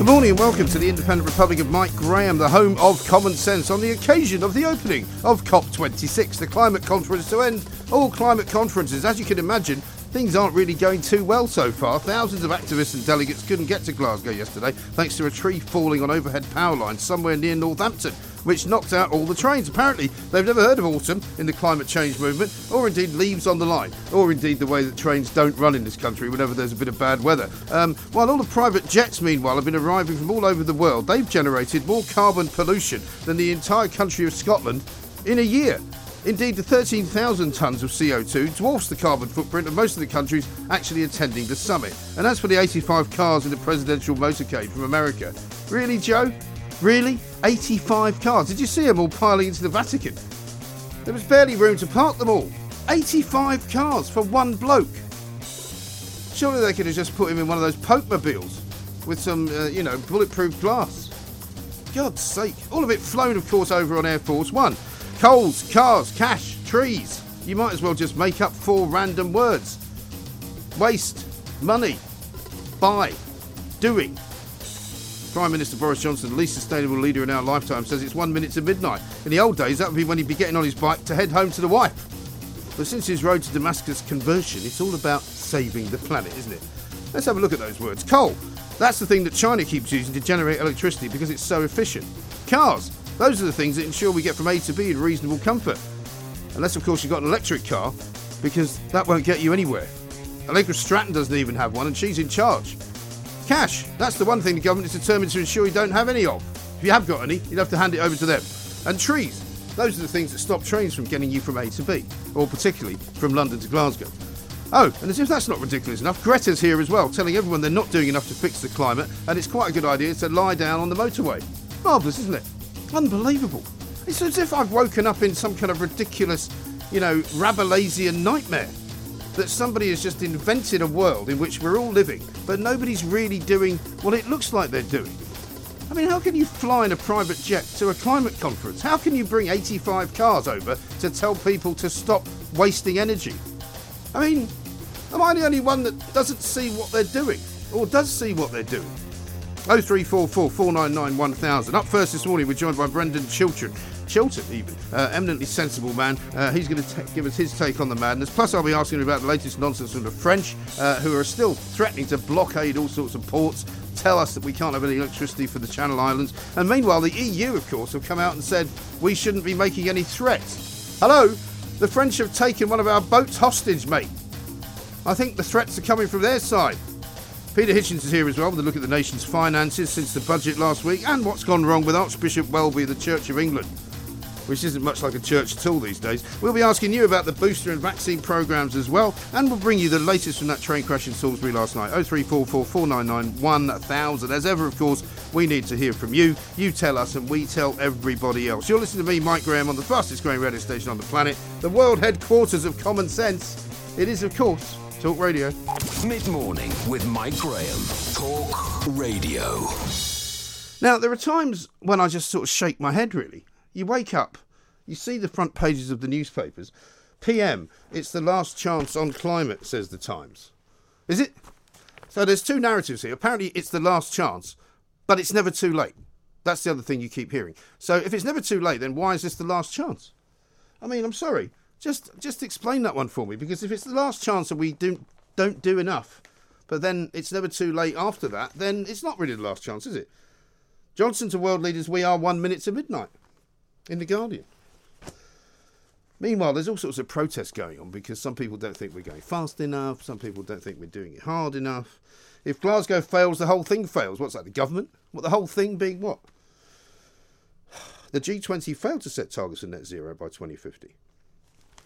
Good morning and welcome to the Independent Republic of Mike Graham, the home of common sense, on the occasion of the opening of COP26, the climate conference to end all climate conferences. As you can imagine, things aren't really going too well so far. Thousands of activists and delegates couldn't get to Glasgow yesterday thanks to a tree falling on overhead power lines somewhere near Northampton, which knocked out all the trains. Apparently, they've never heard of autumn in the climate change movement, or indeed leaves on the line, or indeed the way that trains don't run in this country whenever there's a bit of bad weather. Um, while all the private jets, meanwhile, have been arriving from all over the world, they've generated more carbon pollution than the entire country of Scotland in a year. Indeed, the 13,000 tonnes of CO2 dwarfs the carbon footprint of most of the countries actually attending the summit. And as for the 85 cars in the presidential motorcade from America, really, Joe? Really? 85 cars? Did you see them all piling into the Vatican? There was barely room to park them all. 85 cars for one bloke. Surely they could have just put him in one of those Pope mobiles with some, uh, you know, bulletproof glass. God's sake. All of it flown, of course, over on Air Force One. Coals, cars, cash, trees. You might as well just make up four random words waste, money, buy, doing. Prime Minister Boris Johnson, the least sustainable leader in our lifetime, says it's one minute to midnight. In the old days, that would be when he'd be getting on his bike to head home to the wife. But since his road to Damascus conversion, it's all about saving the planet, isn't it? Let's have a look at those words. Coal, that's the thing that China keeps using to generate electricity because it's so efficient. Cars, those are the things that ensure we get from A to B in reasonable comfort. Unless, of course, you've got an electric car, because that won't get you anywhere. Allegra Stratton doesn't even have one, and she's in charge. Cash, that's the one thing the government is determined to ensure you don't have any of. If you have got any, you'd have to hand it over to them. And trees, those are the things that stop trains from getting you from A to B, or particularly from London to Glasgow. Oh, and as if that's not ridiculous enough, Greta's here as well, telling everyone they're not doing enough to fix the climate, and it's quite a good idea to lie down on the motorway. Marvellous, isn't it? Unbelievable. It's as if I've woken up in some kind of ridiculous, you know, Rabelaisian nightmare. That somebody has just invented a world in which we're all living, but nobody's really doing what it looks like they're doing. I mean, how can you fly in a private jet to a climate conference? How can you bring 85 cars over to tell people to stop wasting energy? I mean, am I the only one that doesn't see what they're doing? Or does see what they're doing? 0344 499 1000. Up first this morning, we're joined by Brendan Chiltern. Chilton, even. Uh, eminently sensible man. Uh, he's going to give us his take on the madness. Plus, I'll be asking him about the latest nonsense from the French, uh, who are still threatening to blockade all sorts of ports, tell us that we can't have any electricity for the Channel Islands. And meanwhile, the EU, of course, have come out and said we shouldn't be making any threats. Hello? The French have taken one of our boats hostage, mate. I think the threats are coming from their side. Peter Hitchens is here as well with a look at the nation's finances since the budget last week and what's gone wrong with Archbishop Welby of the Church of England. which isn't much like a church at all these days. We'll be asking you about the booster and vaccine programmes as well, and we'll bring you the latest from that train crash in Salisbury last night. 0344 499 1000. As ever, of course, we need to hear from you. You tell us, and we tell everybody else. You're listening to me, Mike Graham, on the fastest growing radio station on the planet, the world headquarters of common sense. It is, of course, Talk Radio. Mid morning with Mike Graham. Talk Radio. Now, there are times when I just sort of shake my head, really. You wake up, you see the front pages of the newspapers. PM, it's the last chance on climate, says the Times. Is it? So there's two narratives here. Apparently, it's the last chance, but it's never too late. That's the other thing you keep hearing. So if it's never too late, then why is this the last chance? I mean, I'm sorry. Just just explain that one for me, because if it's the last chance and we do, don't do enough, but then it's never too late after that, then it's not really the last chance, is it? Johnson to world leaders, we are one minute to midnight in The Guardian. Meanwhile, there's all sorts of protests going on because some people don't think we're going fast enough, some people don't think we're doing it hard enough. If Glasgow fails, the whole thing fails. What's that, the government? What, the whole thing being what? The G20 failed to set targets for net zero by 2050.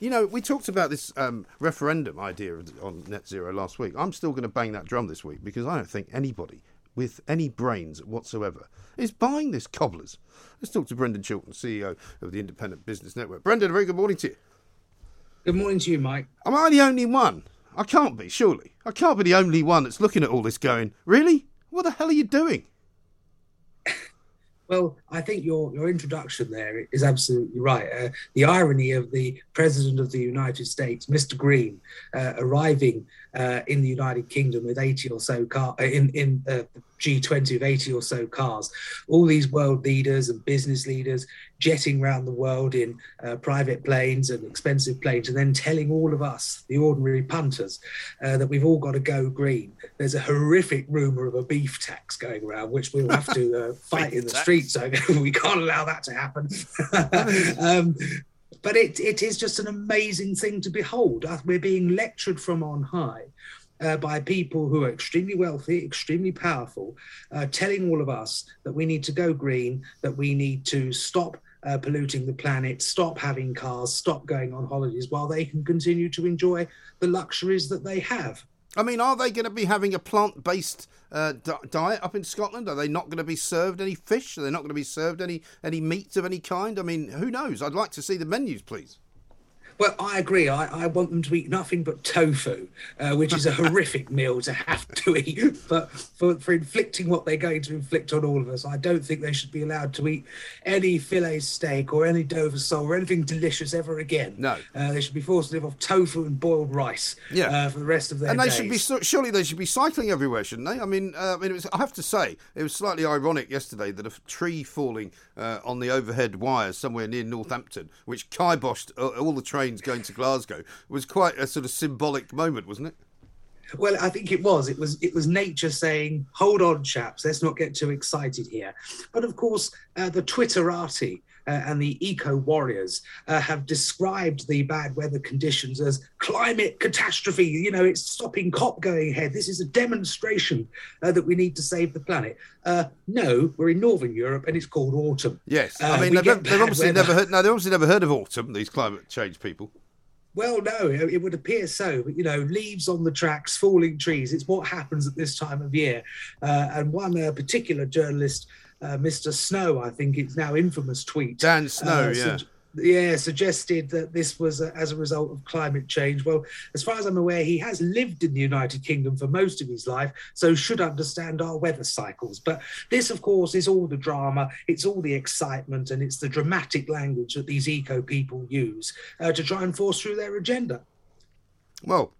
You know, we talked about this um, referendum idea on net zero last week. I'm still going to bang that drum this week because I don't think anybody with any brains whatsoever is buying this cobblers. Let's talk to Brendan Chilton, CEO of the Independent Business Network. Brendan, a very good morning to you. Good morning to you, Mike. Am I the only one? I can't be, surely. I can't be the only one that's looking at all this going, really? What the hell are you doing? Well, I think your, your introduction there is absolutely right. Uh, the irony of the President of the United States, Mr. Green, uh, arriving uh, in the United Kingdom with 80 or so car uh, in in uh, G20 of 80 or so cars. All these world leaders and business leaders jetting around the world in uh, private planes and expensive planes, and then telling all of us, the ordinary punters, uh, that we've all got to go green. There's a horrific rumor of a beef tax going around, which we'll have to uh, fight in the streets. So we can't allow that to happen. um, but it, it is just an amazing thing to behold. We're being lectured from on high uh, by people who are extremely wealthy, extremely powerful, uh, telling all of us that we need to go green, that we need to stop uh, polluting the planet, stop having cars, stop going on holidays, while they can continue to enjoy the luxuries that they have. I mean, are they going to be having a plant based uh, diet up in Scotland? Are they not going to be served any fish? Are they not going to be served any, any meat of any kind? I mean, who knows? I'd like to see the menus, please. Well, I agree. I, I want them to eat nothing but tofu, uh, which is a horrific meal to have to eat. But for, for inflicting what they're going to inflict on all of us, I don't think they should be allowed to eat any filet steak or any Dover sole or anything delicious ever again. No. Uh, they should be forced to live off tofu and boiled rice yeah. Uh, for the rest of their And they days. should be surely they should be cycling everywhere, shouldn't they? I mean, uh, I mean, was, I have to say it was slightly ironic yesterday that a tree falling uh, on the overhead wires somewhere near Northampton, which kiboshed all the trains going to Glasgow, was quite a sort of symbolic moment, wasn't it? Well, I think it was. It was. It was nature saying, "Hold on, chaps. Let's not get too excited here." But of course, uh, the Twitterati uh, and the eco warriors uh, have described the bad weather conditions as climate catastrophe. You know, it's stopping COP going ahead. This is a demonstration uh, that we need to save the planet. Uh, no, we're in Northern Europe and it's called autumn. Yes, I uh, mean they've, they've obviously weather. never heard. No, they've obviously never heard of autumn. These climate change people. Well, no, it would appear so. But, you know, leaves on the tracks, falling trees. It's what happens at this time of year. Uh, and one uh, particular journalist uh, Mr. Snow, I think it's now infamous tweet. Dan Snow, uh, yeah. Su- yeah, suggested that this was a, as a result of climate change. Well, as far as I'm aware, he has lived in the United Kingdom for most of his life, so should understand our weather cycles. But this, of course, is all the drama, it's all the excitement, and it's the dramatic language that these eco people use uh, to try and force through their agenda. Well,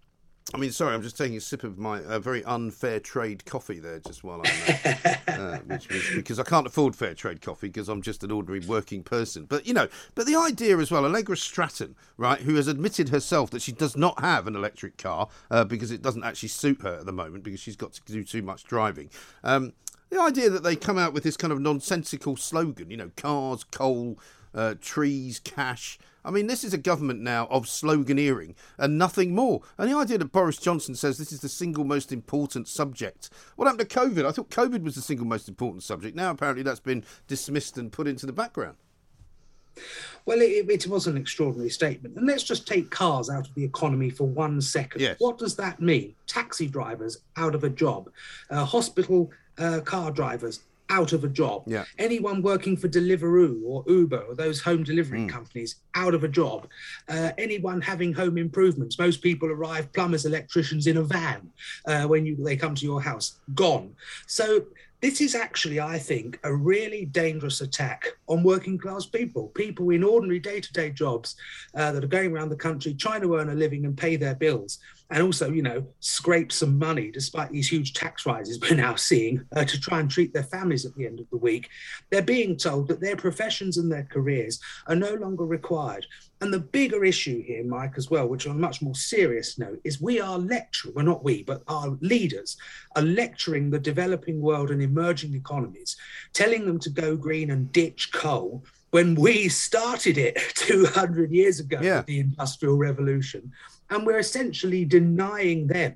I mean, sorry, I'm just taking a sip of my uh, very unfair trade coffee there, just while I'm, uh, uh, which, which, because I can't afford fair trade coffee because I'm just an ordinary working person. But you know, but the idea as well, Allegra Stratton, right, who has admitted herself that she does not have an electric car uh, because it doesn't actually suit her at the moment because she's got to do too much driving. Um, the idea that they come out with this kind of nonsensical slogan, you know, cars, coal, uh, trees, cash. I mean, this is a government now of sloganeering and nothing more. And the idea that Boris Johnson says this is the single most important subject. What happened to COVID? I thought COVID was the single most important subject. Now, apparently, that's been dismissed and put into the background. Well, it, it, was an extraordinary statement. And let's just take cars out of the economy for one second. Yes. What does that mean? Taxi drivers out of a job, uh, hospital uh, car drivers out of a job. Yeah. Anyone working for Deliveroo or Uber or those home delivery Mm. companies out of a job. Uh, anyone having home improvements. Most people arrive plumbers, electricians in a van uh, when you they come to your house. Gone. So this is actually, I think, a really dangerous attack on working class people, people in ordinary day to day jobs uh, that are going around the country trying to earn a living and pay their bills. And also, you know, scrape some money despite these huge tax rises we're now seeing uh, to try and treat their families at the end of the week. They're being told that their professions and their careers are no longer required. And the bigger issue here, Mike, as well, which on a much more serious note, is we are lecturing, well, not we, but our leaders are lecturing the developing world and emerging economies, telling them to go green and ditch coal when we started it 200 years ago Yeah. with the Industrial Revolution. And we're essentially denying them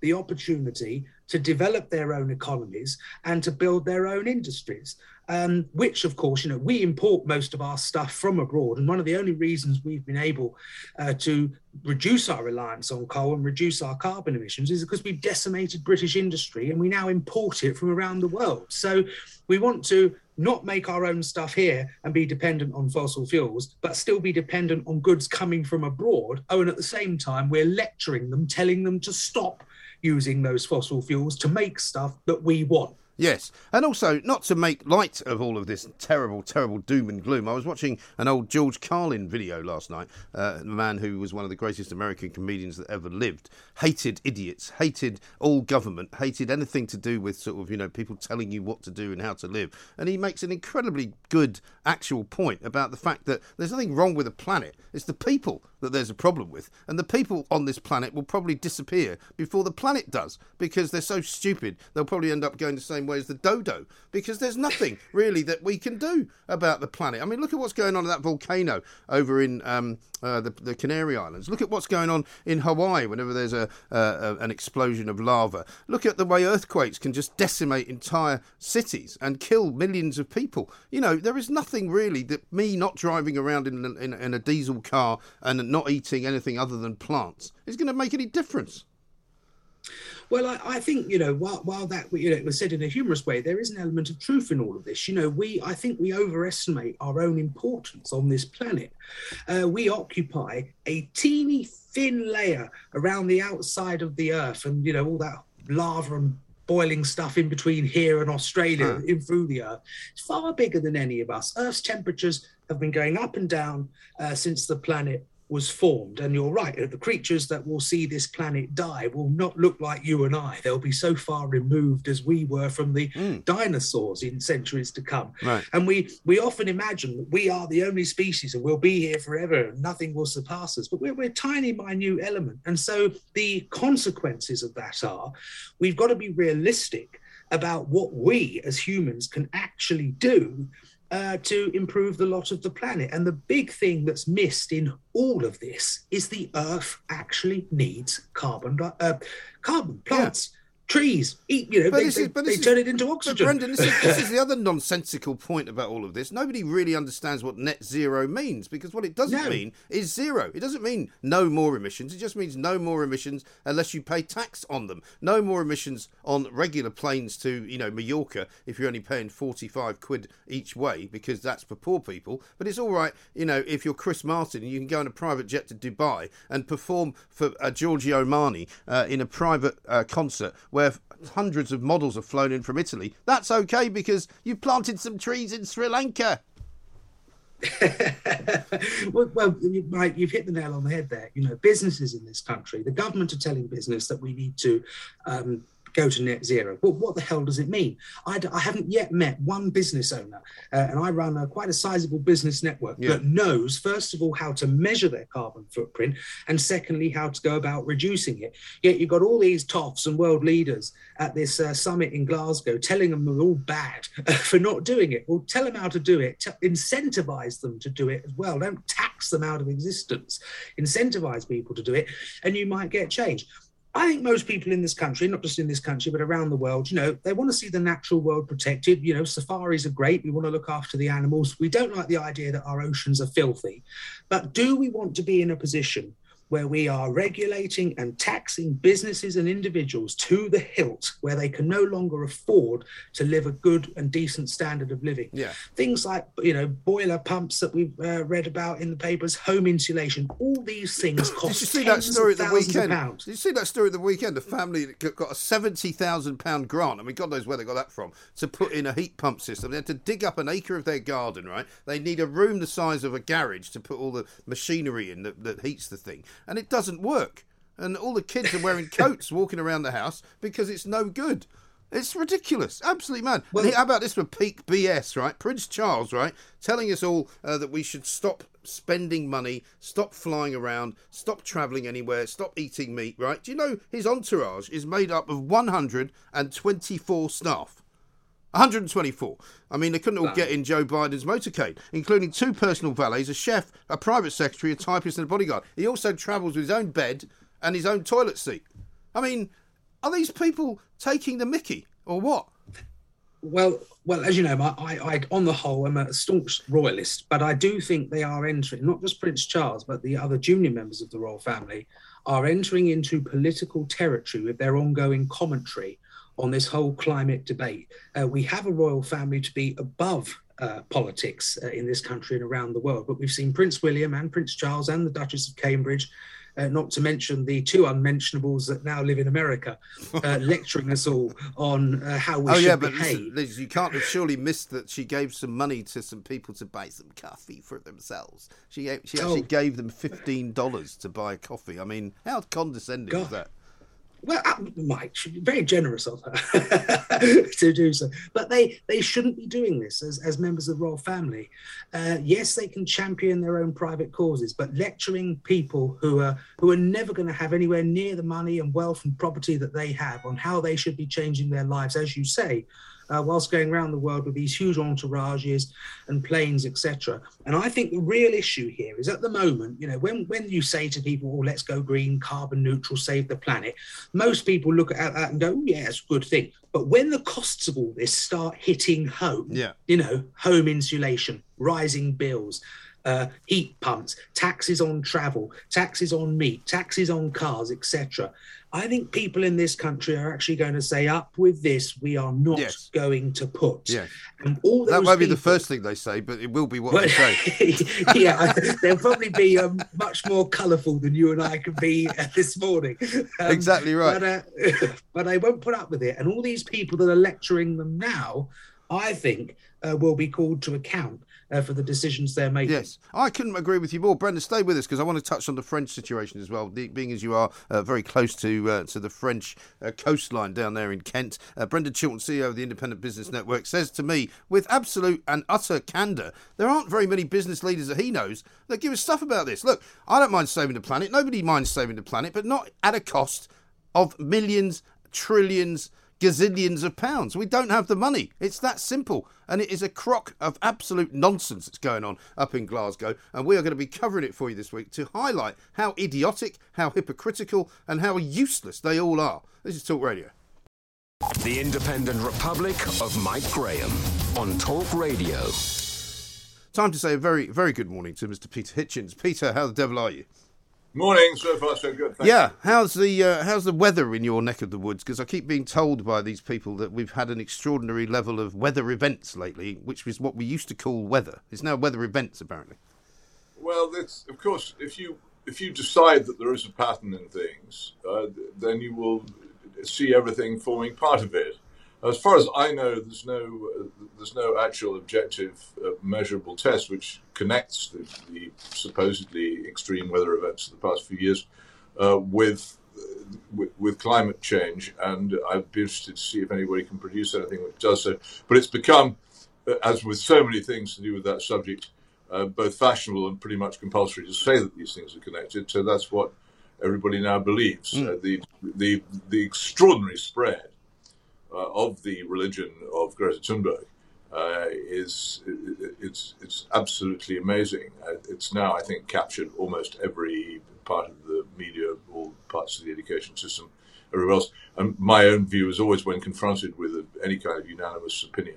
the opportunity to develop their own economies and to build their own industries. Um, which, of course, you know, we import most of our stuff from abroad, and one of the only reasons we've been able uh, to reduce our reliance on coal and reduce our carbon emissions is because we've decimated British industry and we now import it from around the world. So we want to not make our own stuff here and be dependent on fossil fuels, but still be dependent on goods coming from abroad. Oh, and at the same time, we're lecturing them, telling them to stop using those fossil fuels to make stuff that we want. Yes, and also not to make light of all of this terrible, terrible doom and gloom. I was watching an old George Carlin video last night. Uh, the man who was one of the greatest American comedians that ever lived, hated idiots, hated all government, hated anything to do with sort of you know people telling you what to do and how to live. And he makes an incredibly good actual point about the fact that there's nothing wrong with the planet. It's the people that there's a problem with, and the people on this planet will probably disappear before the planet does because they're so stupid. They'll probably end up going the same way as the dodo because there's nothing really that we can do about the planet. I mean, look at what's going on at that volcano over in um, uh, the, the Canary Islands. Look at what's going on in Hawaii whenever there's a, uh, a an explosion of lava. Look at the way earthquakes can just decimate entire cities and kill millions of people. You know, there is nothing really that me not driving around in, in, in a diesel car and not eating anything other than plants is going to make any difference. Well, I, I, think you know, while while that you know it was said in a humorous way, there is an element of truth in all of this. You know, we I think we overestimate our own importance on this planet. Uh, we occupy a teeny thin layer around the outside of the Earth, and you know all that lava and boiling stuff in between here and Australia, Huh. in through the Earth. It's far bigger than any of us. Earth's temperatures have been going up and down uh, since the planet was formed. And you're right, the creatures that will see this planet die will not look like you and I. They'll be so far removed as we were from the hmm. dinosaurs in centuries to come. Right. And we we often imagine that we are the only species and we'll be here forever and nothing will surpass us. But we're, we're a tiny, minute element. And so the consequences of that are we've got to be realistic about what we as humans can actually do uh, to improve the lot of the planet. And the big thing that's missed in all of this is the Earth actually needs carbon, uh, carbon plants. Trees, eat, you know, But they, this is- but they this is- turn it into But oxygen. Brendan, this is, this is the other nonsensical point about all of this. Nobody really understands what net zero means because what it doesn't No. mean is zero. It doesn't mean no more emissions. It just means no more emissions unless you pay tax on them. No more emissions on regular planes to you know Mallorca if you're only paying forty five quid each way because that's for poor people. But it's all right, you know, if you're Chris Martin and you can go on a private jet to Dubai and perform for uh, Giorgio Armani uh, in a private uh, concert where hundreds of models have flown in from Italy. That's okay because you planted some trees in Sri Lanka. well, well, you- Mike, you've hit the nail on the head there. You know, businesses in this country, the government are telling business that we need to um, go to net zero. Well, what the hell does it mean? I, d- I haven't yet met one business owner, uh, and I run a, quite a sizable business network Yeah. that knows, first of all, how to measure their carbon footprint, and secondly, how to go about reducing it. Yet you've got all these toffs and world leaders at this uh, summit in Glasgow telling them they're all bad for not doing it. Well, tell them how to do it, t- incentivize them to do it as well. Don't tax them out of existence, incentivize people to do it, and you might get change. I think most people in this country, not just in this country, but around the world, you know, they want to see the natural world protected. You know, safaris are great. We want to look after the animals. We don't like the idea that our oceans are filthy. But do we want to be in a position where we are regulating and taxing businesses and individuals to the hilt, where they can no longer afford to live a good and decent standard of living. Yeah. Things like, you know, boiler pumps that we've uh, read about in the papers, home insulation, all these things cost Did you see that story at the weekend? Did you see that story at the weekend? A family that got a seventy thousand pound grant. I mean, God knows where they got that from to put in a heat pump system. They had to dig up an acre of their garden. Right? They need a room the size of a garage to put all the machinery in that, that heats the thing, and it doesn't work. And all the kids are wearing coats walking around the house because it's no good. It's ridiculous, absolutely mad. Well- how about this for peak BS, right? Prince Charles, right, telling us all uh, that we should stop spending money, stop flying around, stop travelling anywhere, stop eating meat, right? Do you know his entourage is made up of 124 staff? 124. I mean, they couldn't all get in Joe Biden's motorcade, including two personal valets, a chef, a private secretary, a typist, and a bodyguard. He also travels with his own bed and his own toilet seat. I mean, are these people taking the mickey or what? Well, well, as you know, I, I, on the whole, I'm a staunch royalist, but I do think they are entering, not just Prince Charles, but the other junior members of the royal family are entering into political territory with their ongoing commentary on this whole climate debate. Uh, we have a royal family to be above uh, politics uh, in this country and around the world, but we've seen Prince William and Prince Charles and the Duchess of Cambridge uh, not to mention the two unmentionables that now live in America, uh, lecturing us all on uh, how we oh should yeah, but behave. you can't have surely missed that she gave some money to some people to buy some coffee for themselves. She she actually Oh. gave them fifteen dollars to buy coffee. I mean, how condescending is that? Well, uh, Mike very generous of her to do so, but they they shouldn't be doing this as, as members of the royal family. Uh, yes, they can champion their own private causes, but lecturing people who are who are never going to have anywhere near the money and wealth and property that they have on how they should be changing their lives, as you say, uh, whilst going around the world with these huge entourages and planes, etc. And I think the real issue here is at the moment, you know, when when you say to people, "Oh, let's go green, carbon neutral, save the planet," most people look at that and go, "Oh, "Yeah, it's a good thing." But when the costs of all this start hitting home, Yeah. you know, home insulation, rising bills, uh, heat pumps, taxes on travel, taxes on meat, taxes on cars, etc. I think people in this country are actually going to say, "Up with this, we are not Yes. going to put." Yeah, And all That won't be the first thing they say, but it will be what well, they say. yeah, they'll probably be um, much more colourful than you and I could be uh, this morning. Um, Exactly right. But, uh, but they won't put up with it. And all these people that are lecturing them now, I think, uh, will be called to account uh, for the decisions they're making. Yes, I couldn't agree with you more. Brendan, stay with us because I want to touch on the French situation as well. Being as you are uh, very close to uh, to the French uh, coastline down there in Kent, uh, Brendan Chilton, CEO of the Independent Business Network, says to me with absolute and utter candour, there aren't very many business leaders that he knows that give a stuff about this. Look, I don't mind saving the planet. Nobody minds saving the planet, but not at a cost of millions, trillions, gazillions of pounds. We don't have the money. It's that simple. And it is a crock of absolute nonsense that's going on up in Glasgow. And we are going to be covering it for you this week to highlight how idiotic, how hypocritical, and how useless they all are. This is Talk Radio. The Independent Republic of Mike Graham on Talk Radio. Time to say a very, very good morning to Mr. Peter Hitchens. Peter, how the devil are you? Morning. So far, so good. Thank yeah, how's the uh, how's the weather in your neck of the woods? Because I keep being told by these people that we've had an extraordinary level of weather events lately, which was what we used to call weather. It's now weather events, apparently. Well, that's, of course, if you if you decide that there is a pattern in things, uh, then you will see everything forming part of it. As far as I know, there's no uh, there's no actual objective uh, measurable test which connects the, the supposedly extreme weather events of the past few years uh, with, uh, with with climate change. And I'd be interested to see if anybody can produce anything which does so. But it's become, uh, as with so many things to do with that subject, uh, both fashionable and pretty much compulsory to say that these things are connected. So that's what everybody now believes. Uh, the the the extraordinary spread of the religion of Greta Thunberg uh, is it's it's absolutely amazing. Uh, It's now I think captured almost every part of the media, all parts of the education system, everywhere else. And my own view is always, when confronted with a, any kind of unanimous opinion,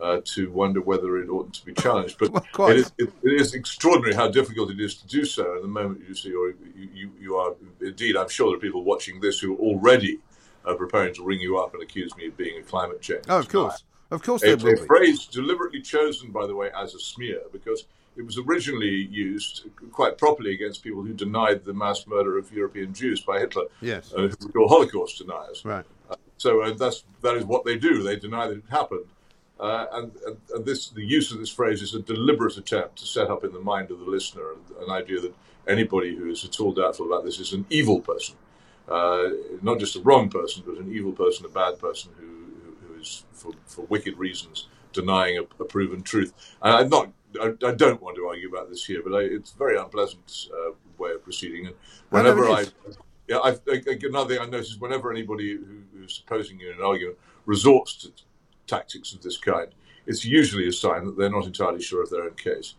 uh, to wonder whether it oughtn't to be challenged. But well, it, is, it, it is extraordinary how difficult it is to do so. And the moment you see, or you, you, you are indeed, I'm sure there are people watching this who are already uh, preparing to ring you up and accuse me of being a climate change. Oh, of course. Of course, a, a phrase deliberately chosen, by the way, as a smear, because it was originally used quite properly against people who denied the mass murder of European Jews by Hitler. Yes, uh, who were Holocaust deniers. Right. Uh, so uh, that's that is what they do. They deny that it happened. Uh, and, and, and, this, the use of this phrase is a deliberate attempt to set up in the mind of the listener an idea that anybody who is at all doubtful about this is an evil person, uh, not just a wrong person, but an evil person, a bad person who, who, who is, for, for wicked reasons, denying a, a proven truth. And I'm not, I, I, don't want to argue about this here, but I, it's a very unpleasant uh, way of proceeding. And whenever I, yeah, I've, another thing I notice is whenever anybody who, who's opposing you in an argument resorts to tactics of this kind, it's usually a sign that they're not entirely sure of their own case.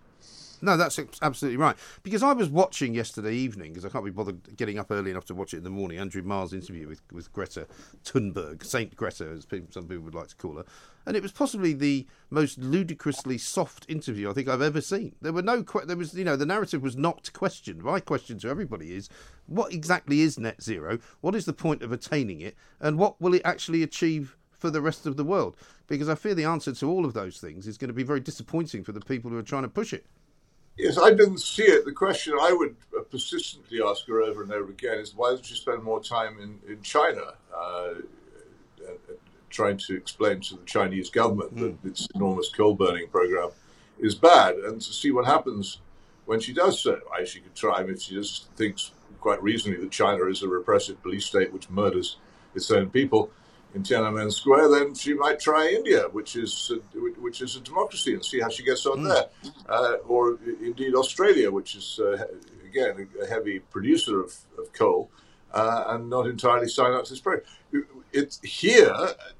No, that's absolutely right. Because I was watching yesterday evening, because I can't be bothered getting up early enough to watch it in the morning, Andrew Marr's interview with, with Greta Thunberg, Saint Greta, as people, some people would like to call her. And it was possibly the most ludicrously soft interview I think I've ever seen. There were no, there was, you know, the narrative was not questioned. My question to everybody is, what exactly is net zero? What is the point of attaining it? And what will it actually achieve for the rest of the world? Because I fear the answer to all of those things is going to be very disappointing for the people who are trying to push it. Yes, I didn't see it. The question I would uh, persistently ask her over and over again is why doesn't she spend more time in, in China uh, trying to explain to the Chinese government mm. that hmm. its enormous coal burning program is bad and to see what happens when she does so. I, she could try if she just thinks quite reasonably that China is a repressive police state which murders its own people in Tiananmen Square, then she might try India, which is a, which is a democracy, and see how she gets on mm. there, uh, or indeed Australia, which is uh, again a heavy producer of, of coal. Uh, and not entirely sign up to this program. It's here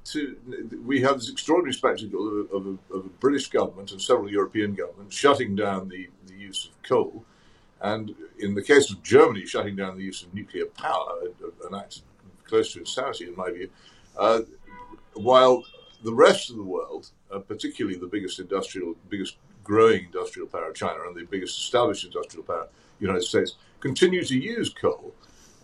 to we have this extraordinary spectacle of, of, a, of, a, British government and several European governments shutting down the, the use of coal, and in the case of Germany, shutting down the use of nuclear power, an act close to insanity in my view. Uh, while the rest of the world, uh, particularly the biggest industrial, biggest growing industrial power, China, and the biggest established industrial power, United States, continue to use coal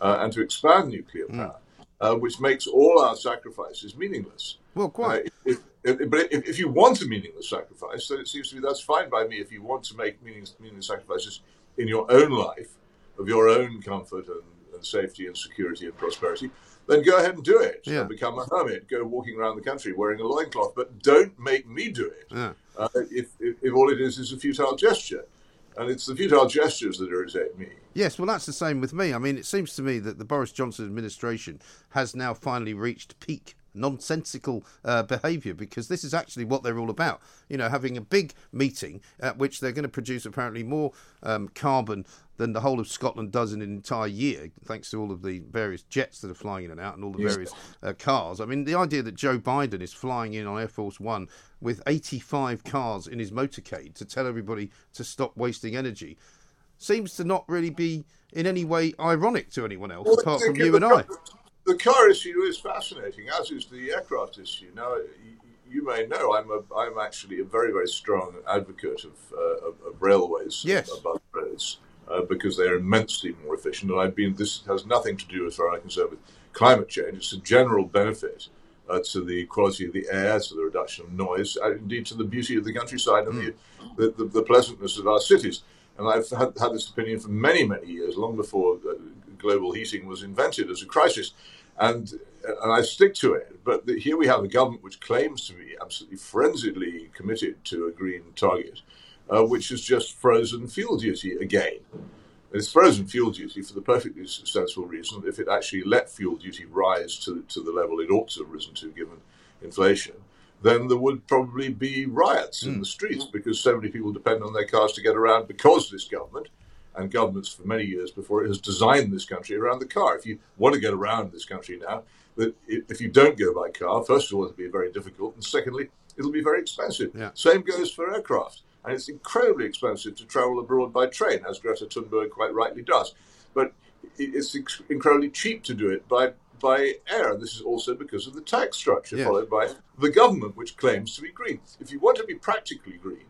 uh, and to expand nuclear hmm. power, mm. which makes all our sacrifices meaningless. Well, quite. Uh, if, if, but if, if, you want a meaningless sacrifice, then it seems to me that's fine by me. If you want to make meaningless, meaningless sacrifices in your own life, of your own comfort and, and safety and security and prosperity, then go ahead and do it. Yeah. And become a hermit. Go walking around the country wearing a loincloth. But don't make me do it yeah. uh, if, if, if, all it is is a futile gesture. And it's the futile gestures that irritate me. Yes, well, that's the same with me. I mean, it seems to me that the Boris Johnson administration has now finally reached peak nonsensical uh, behaviour because this is actually what they're all about. You know, having a big meeting at which they're going to produce apparently more um, carbon than the whole of Scotland does in an entire year, thanks to all of the various jets that are flying in and out and all the various uh, cars. I mean, the idea that Joe Biden is flying in on Air Force One with 85 cars in his motorcade to tell everybody to stop wasting energy seems to not really be in any way ironic to anyone else well, apart from you and I. The car issue is fascinating, as is the aircraft issue. Now, you may know I'm a I'm actually a very very strong advocate of uh, of, of, railways yes. above roads uh, because they're immensely more efficient. And I've been this has nothing to do as far as I'm concerned with climate change. It's a general benefit uh, to the quality of the air, to the reduction of noise, and indeed to the beauty of the countryside and mm. the, the, the, pleasantness of our cities. And I've had, had this opinion for many, many years, long before uh, global heating was invented as a crisis and and I stick to it. But the, here we have a government which claims to be absolutely frenziedly committed to a green target, uh, which has just frozen fuel duty again. It's frozen fuel duty for the perfectly sensible reason that if it actually let fuel duty rise to, to the level it ought to have risen to given inflation, then there would probably be riots mm. in hmm. the streets because so many people depend on their cars to get around because this government and governments for many years before it has designed this country around the car. If you want to get around this country now, that if you don't go by car, first of all, it'll be very difficult, and secondly, it'll be very expensive. Yeah. Same goes for aircraft, and it's incredibly expensive to travel abroad by train, as Greta Thunberg quite rightly does. but it's incredibly cheap to do it by by air. And this is also because of the tax structure followed by the government, which claims to be green. If you want to be practically green,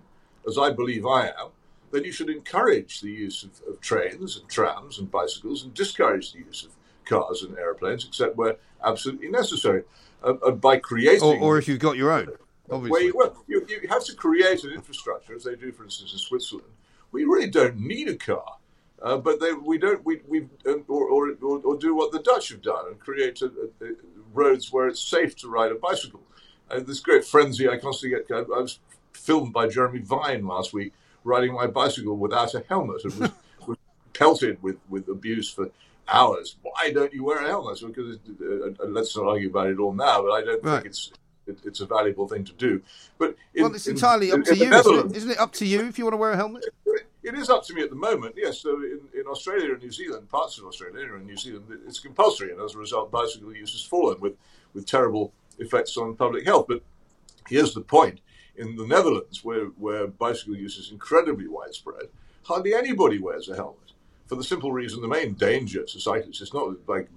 as I believe I am, then you should encourage the use of, of trains and trams and bicycles and discourage the use of cars and airplanes, except where absolutely necessary. Uh, uh, by creating, or, or, if you've got your own, obviously. You, well, you, you have to create an infrastructure, as they do, for instance, in Switzerland. We really don't need a car. Uh, but they, we don't, we, we uh, or, or, or, do what the Dutch have done and create a, a, roads where it's safe to ride a bicycle. And this great frenzy I constantly get. I was filmed by Jeremy Vine last week riding my bicycle without a helmet and was, was pelted with, with abuse for hours. Why don't you wear a helmet? Because uh, let's not argue about it all now, but I don't right. think it's it, it's a valuable thing to do. But in, well, it's entirely in, up to you, isn't it? isn't it? Up to you if you want to wear a helmet. It is up to me at the moment. Yes. So in, in Australia and New Zealand, parts of Australia and New Zealand, it's compulsory, and as a result, bicycle use has fallen with with terrible effects on public health. But here's the point: in the Netherlands, where where bicycle use is incredibly widespread, hardly anybody wears a helmet for the simple reason the main danger to cyclists is not like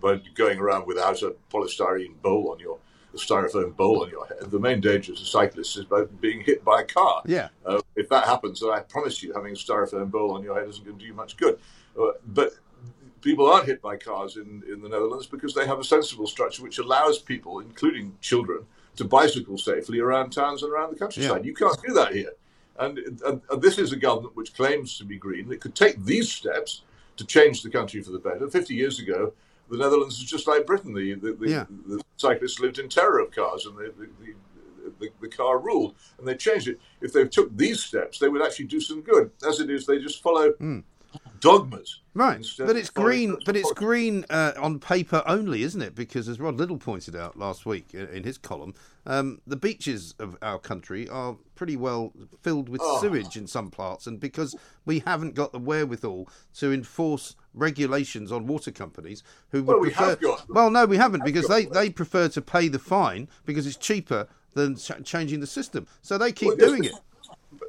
by going around without a polystyrene bowl on your a styrofoam bowl on your head. The main danger to cyclists is by being hit by a car. Yeah. Uh, if that happens, then I promise you, having a styrofoam bowl on your head isn't going to do you much good. Uh, but people aren't hit by cars in, in the Netherlands because they have a sensible structure which allows people, including children, to bicycle safely around towns and around the countryside. Yeah. You can't do that here. And, and, and, this is a government which claims to be green that could take these steps to change the country for the better. 50 years ago, the Netherlands was just like Britain. The, the, the, yeah. the cyclists lived in terror of cars and the, the, the, car ruled. And they changed it. If they took these steps, they would actually do some good. As it is, they just follow mm. Dogmas. Right, but it's green. But it's green uh, on paper only, isn't it? Because as Rod Liddle pointed out last week in his column, um, the beaches of our country are pretty well filled with oh. sewage in some parts, and because we haven't got the wherewithal to enforce regulations on water companies who would well, prefer. We well, no, we haven't because they, they prefer to pay the fine because it's cheaper than ch- changing the system. So they keep well, doing it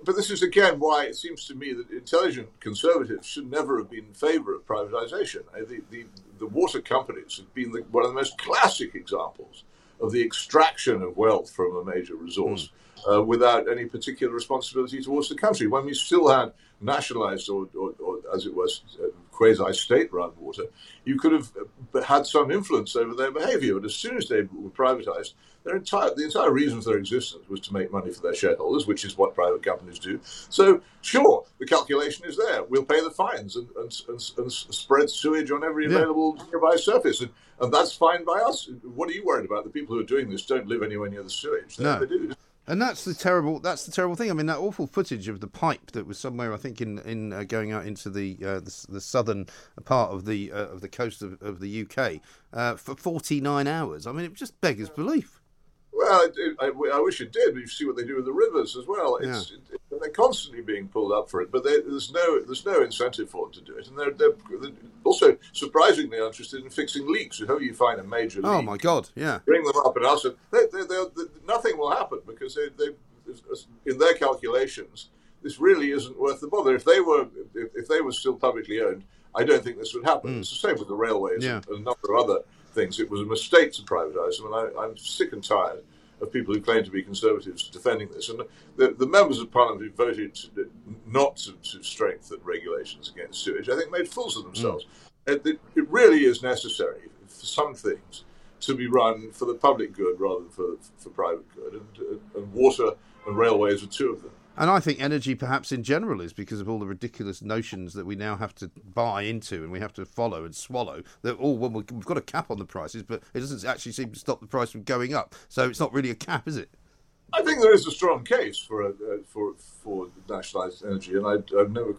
but this is again why it seems to me that intelligent conservatives should never have been in favour of privatisation. The, the, the, water companies have been the, one of the most classic examples of the extraction of wealth from a major resource mm. uh, without any particular responsibility towards the country. When we still had nationalised, or, or, or, as it was, uh, quasi state run water, you could have uh, had some influence over their behaviour. But as soon as they were privatised, their entire the entire reason for their existence was to make money for their shareholders, which is what private companies do. So, sure, the calculation is there. We'll pay the fines and, and, and, and spread sewage on every available yeah. nearby surface, and, and that's fine by us. What are you worried about? The people who are doing this don't live anywhere near the sewage. They no. do. And that's the terrible. That's the terrible thing. I mean, that awful footage of the pipe that was somewhere, I think, in in uh, going out into the, uh, the, the southern part of the uh, of the coast of, of the UK uh, for forty nine hours. I mean, it just beggars belief. Well, I, I, wish it did. You see what they do with the rivers as well. It's, yeah. it, they're constantly being pulled up for it, but they, there's no there's no incentive for them to do it, and they're, they're, they're also surprisingly interested in fixing leaks. Whenever you find a major oh, leak, oh my god, yeah, bring them up and ask them. They, nothing will happen because they, they, in their calculations, this really isn't worth the bother. If they were if, if they were still publicly owned, I don't think this would happen. Mm. It's the same with the railways yeah. and, and a number of other things. It was a mistake to privatise them, and I, am sick and tired of people who claim to be conservatives defending this. And the, the members of parliament who voted to, not to, to, strengthen regulations against sewage, I think, made fools of themselves. Mm. It, it, really is necessary for some things to be run for the public good rather than for, for private good, and, and water and railways are two of them. And I think energy, perhaps in general, is because of all the ridiculous notions that we now have to buy into and we have to follow and swallow. That oh, well, we've got a cap on the prices, but it doesn't actually seem to stop the price from going up. So it's not really a cap, is it? I think there is a strong case for a, uh, for for nationalised energy, and I, I've never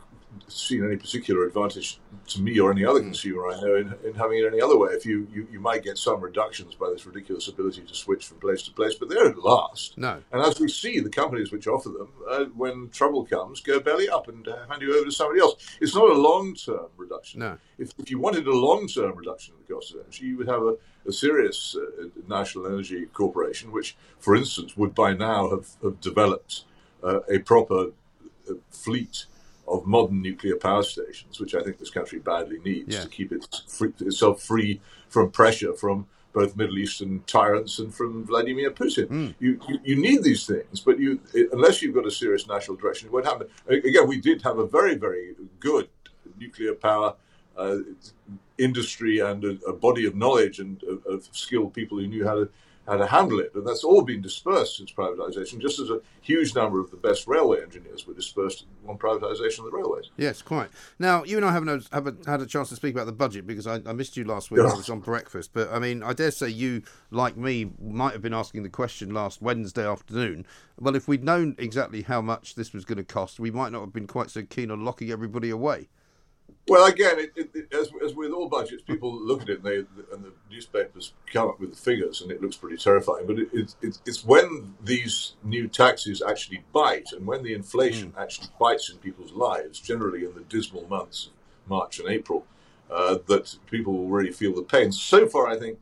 any particular advantage to me or any other hmm. consumer I know in, in having it any other way. If you, you, you might get some reductions by this ridiculous ability to switch from place to place, but they're at last. No. And as we see, the companies which offer them, uh, when trouble comes, go belly up and uh, hand you over to somebody else. It's not a long term reduction. No. If, if you wanted a long term reduction in the cost of energy, you would have a, a serious uh, national energy corporation, which, for instance, would by now have, have developed uh, a proper uh, fleet of modern nuclear power stations, which I think this country badly needs Yeah. to keep it free, itself free from pressure from both Middle Eastern tyrants and from Vladimir Putin. You, you you need these things, but you unless you've got a serious national direction, it won't happen. Again, we did have a very very good nuclear power. Uh, industry and a, a body of knowledge and of, of skilled people who knew how to how to handle it, and that's all been dispersed since privatisation. Just as a huge number of the best railway engineers were dispersed on privatisation of the railways. Yes, quite. Now, you and I haven't haven't had a chance to speak about the budget because I, I missed you last week. I was on breakfast, but I mean, I dare say you, like me, might have been asking the question last Wednesday afternoon. Well, if we'd known exactly how much this was going to cost, we might not have been quite so keen on locking everybody away. Well, again, it, it, it, as, as with all budgets, people look at it and, they, and the newspapers come up with the figures, and it looks pretty terrifying. But it, it, it, it's when these new taxes actually bite, and when the inflation actually bites in people's lives, generally in the dismal months of March and April, uh, that people will really feel the pain. So far, I think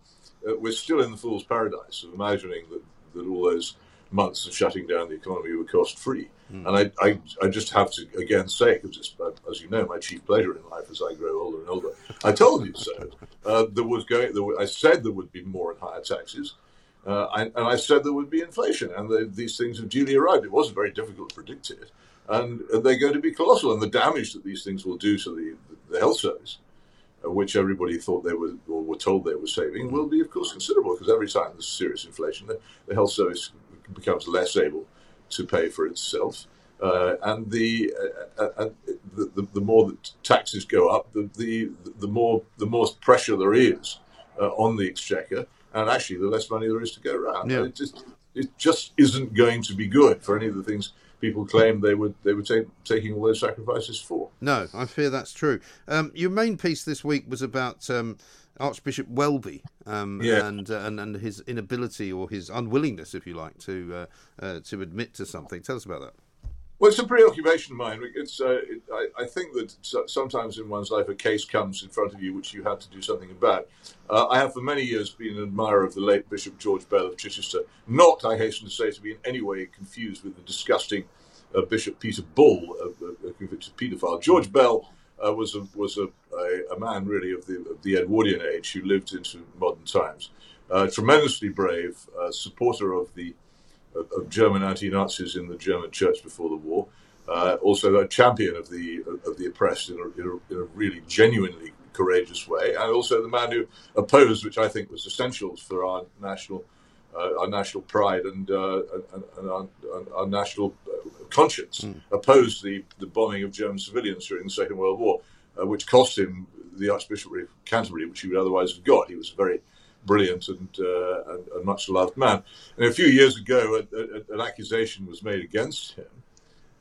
uh, we're still in the fool's paradise of imagining that, that all those months of shutting down the economy were cost free. And I, I, I just have to again say, because it's, as you know, my chief pleasure in life as I grow older and older. I told you so. Uh, there was going. There were, I said there would be more and higher taxes, uh, I, and I said there would be inflation, and the, these things have duly arrived. It wasn't very difficult to predict it, and they're going to be colossal. And the damage that these things will do to the, the health service, uh, which everybody thought they were or were told they were saving, will be, of course, considerable. Because every time there's serious inflation, the, the health service becomes less able to pay for itself. Uh, and the, uh, uh, the, the the more that taxes go up, the the, the more the more pressure there is uh, on the exchequer, and actually the less money there is to go around. Yeah. It just it just isn't going to be good for any of the things people claim they would they were take, taking all those sacrifices for. No, I fear that's true. Um, your main piece this week was about um, Archbishop Welby um, Yeah. and, uh, and and his inability or his unwillingness, if you like, to uh, uh, to admit to something. Tell us about that. Well, it's a preoccupation of mine. It's, uh, it, I, I think that sometimes in one's life a case comes in front of you which you have to do something about. Uh, I have for many years been an admirer of the late Bishop George Bell of Chichester, not, I hasten to say, to be in any way confused with the disgusting uh, Bishop Peter Ball, a, a, a convicted paedophile. George Bell uh, was a, was a, a, a man really of the, of the Edwardian age who lived into modern times. Uh, tremendously brave, uh, supporter of the of, of German anti-Nazis in the German church before the war. Uh, also a champion of the of the oppressed in a, in, a, in a really genuinely courageous way, and also the man who opposed, which I think was essential for our national uh, our national pride and uh, and, and our, our national uh, conscience, opposed the, the bombing of German civilians during the Second World War, uh, which cost him the Archbishopric of Canterbury, which he would otherwise have got. He was a very brilliant and, uh, and, and much loved man. And a few years ago, a, a, an accusation was made against him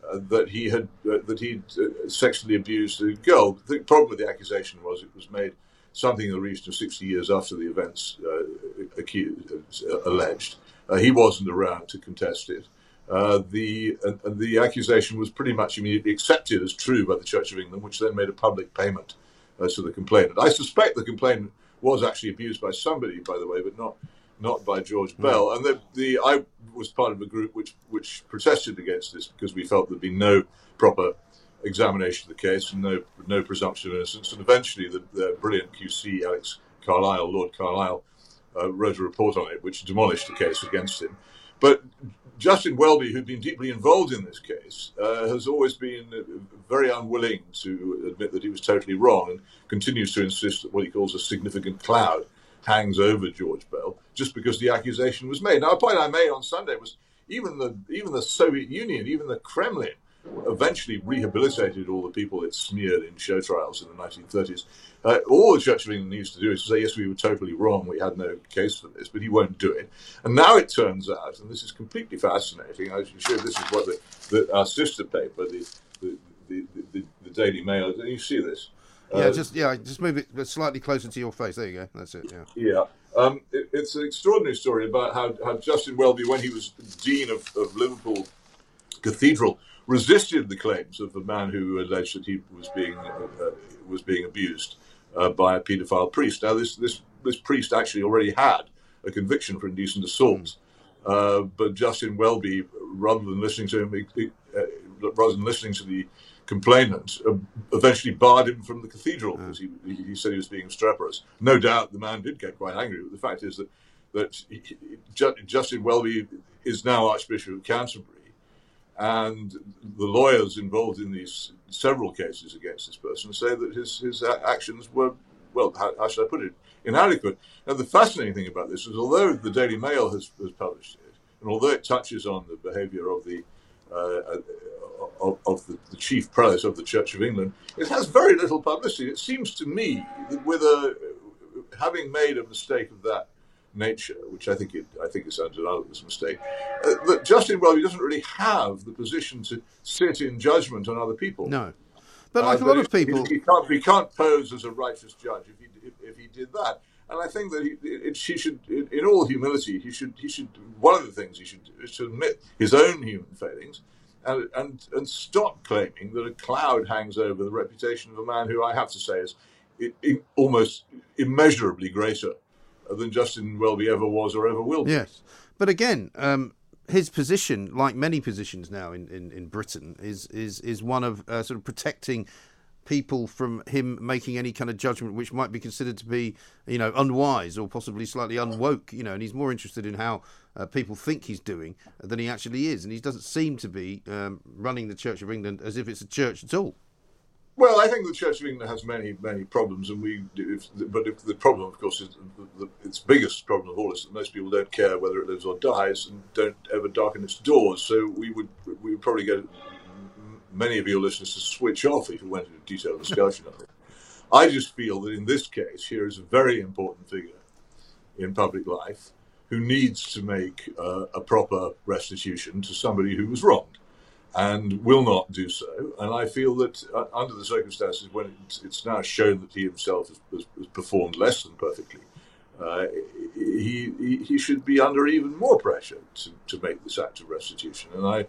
uh, that he had uh, that he'd uh, sexually abused a girl. The problem with the accusation was it was made something in the region of 60 years after the events uh, accused, uh, alleged. Uh, he wasn't around to contest it. Uh, the the accusation was pretty much immediately accepted as true by the Church of England, which then made a public payment uh, to the complainant. I suspect the complainant was actually abused by somebody, by the way, but not not by George Bell. And the, the I was part of a group which which protested against this because we felt there'd be no proper examination of the case and no no presumption of innocence. And eventually, the, the brilliant QC Alex Carlile, Lord Carlile, uh, wrote a report on it which demolished the case against him. But Justin Welby, who'd been deeply involved in this case, uh, has always been very unwilling to admit that he was totally wrong and continues to insist that what he calls a significant cloud hangs over George Bell just because the accusation was made. Now, a point I made on Sunday was even the even the Soviet Union, even the Kremlin, eventually rehabilitated all the people it smeared in show trials in the 1930s. Uh, all the Church of England needs to do is to say, yes, we were totally wrong, we had no case for this, but he won't do it. And now it turns out, and this is completely fascinating, I should show this is what the, the, our sister paper, the, the, the, the, the Daily Mail, and you see this? Yeah, Uh, just yeah, just move it slightly closer to your face. There you go. That's it. Yeah. Yeah. Um, it, it's an extraordinary story about how, how Justin Welby, when he was Dean of, of Liverpool Cathedral, resisted the claims of the man who alleged that he was being uh, was being abused uh, by a paedophile priest. Now, this, this this priest actually already had a conviction for indecent assault, uh, but Justin Welby, rather than listening to him, he- uh, rather than listening to the complainant uh, eventually barred him from the cathedral because he, he said he was being obstreperous. No doubt the man did get quite angry. But the fact is that that he, Justin Welby is now Archbishop of Canterbury, and the lawyers involved in these several cases against this person say that his his actions were well, how, how should I put it, inadequate. Now the fascinating thing about this is, although the Daily Mail has, has published it, and although it touches on the behaviour of the uh, of, of the, the, chief prelate of the Church of England, it has very little publicity. It seems to me that with a having made a mistake of that nature, which I think it, I think it's undeniable was a mistake, uh, that Justin Welby doesn't really have the position to sit in judgment on other people. No, but like uh, a lot of people, he, he, can't, he can't pose as a righteous judge if he if, if he did that. And I think that he, it, he should, in, in all humility, he should, he should. One of the things he should do is to admit his own human failings, and and and stop claiming that a cloud hangs over the reputation of a man who I have to say is it, it, almost immeasurably greater than Justin Welby ever was or ever will be. Yes, but again, um, his position, like many positions now in, in, in Britain, is is is one of uh, sort of protecting people from him making any kind of judgment which might be considered to be, you know, unwise or possibly slightly unwoke, you know, and he's more interested in how uh, people think he's doing than he actually is. And he doesn't seem to be um, running the Church of England as if it's a church at all. Well, I think the Church of England has many, many problems, and we. If, but if the problem, of course, is the, the, its biggest problem of all is that most people don't care whether it lives or dies, and don't ever darken its doors. So we would, we would probably get many of your listeners to switch off if you went into detailed discussion of it. I just feel that in this case, here is a very important figure in public life who needs to make uh, a proper restitution to somebody who was wronged and will not do so. And I feel that uh, under the circumstances when it's, it's, now shown that he himself has, has, has performed less than perfectly, uh, he, he, he should be under even more pressure to, to make this act of restitution. And I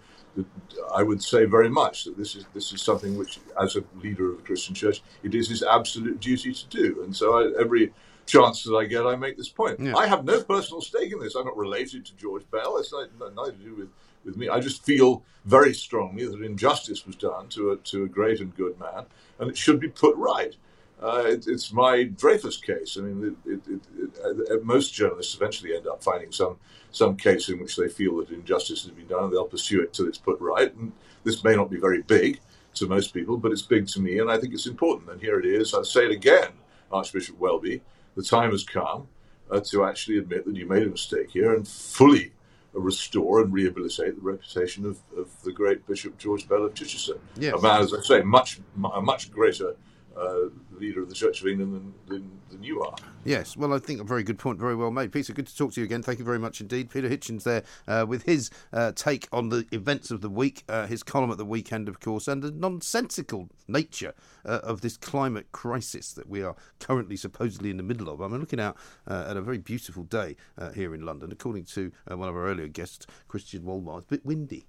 I would say very much that this is this is something which, as a leader of the Christian church, it is his absolute duty to do. And so, I, every chance that I get, I make this point. Yeah. I have no personal stake in this. I'm not related to George Bell. It's not, nothing to do with, with me. I just feel very strongly that injustice was done to a to a great and good man, and it should be put right. Uh, it, it's my Dreyfus case. I mean, it, it, most journalists eventually end up finding some some case in which they feel that injustice has been done, and they'll pursue it till it's put right. And this may not be very big to most people, but it's big to me, and I think it's important. And here it is. I'll say it again, Archbishop Welby. The time has come uh, to actually admit that you made a mistake here and fully restore and rehabilitate the reputation of, of the great Bishop George Bell of Chichester. Yes. A man, as I say, much a much greater uh, leader of the Church of England than, than, than, you are. Yes, well, I think a very good point, very well made. Peter, good to talk to you again. Thank you very much indeed. Peter Hitchens there uh, with his uh, take on the events of the week, uh, his column at the weekend, of course, and the nonsensical nature uh, of this climate crisis that we are currently supposedly in the middle of. I'm looking out uh, at a very beautiful day here in London. According to one of our earlier guests, Christian Wolmar, it's a bit windy.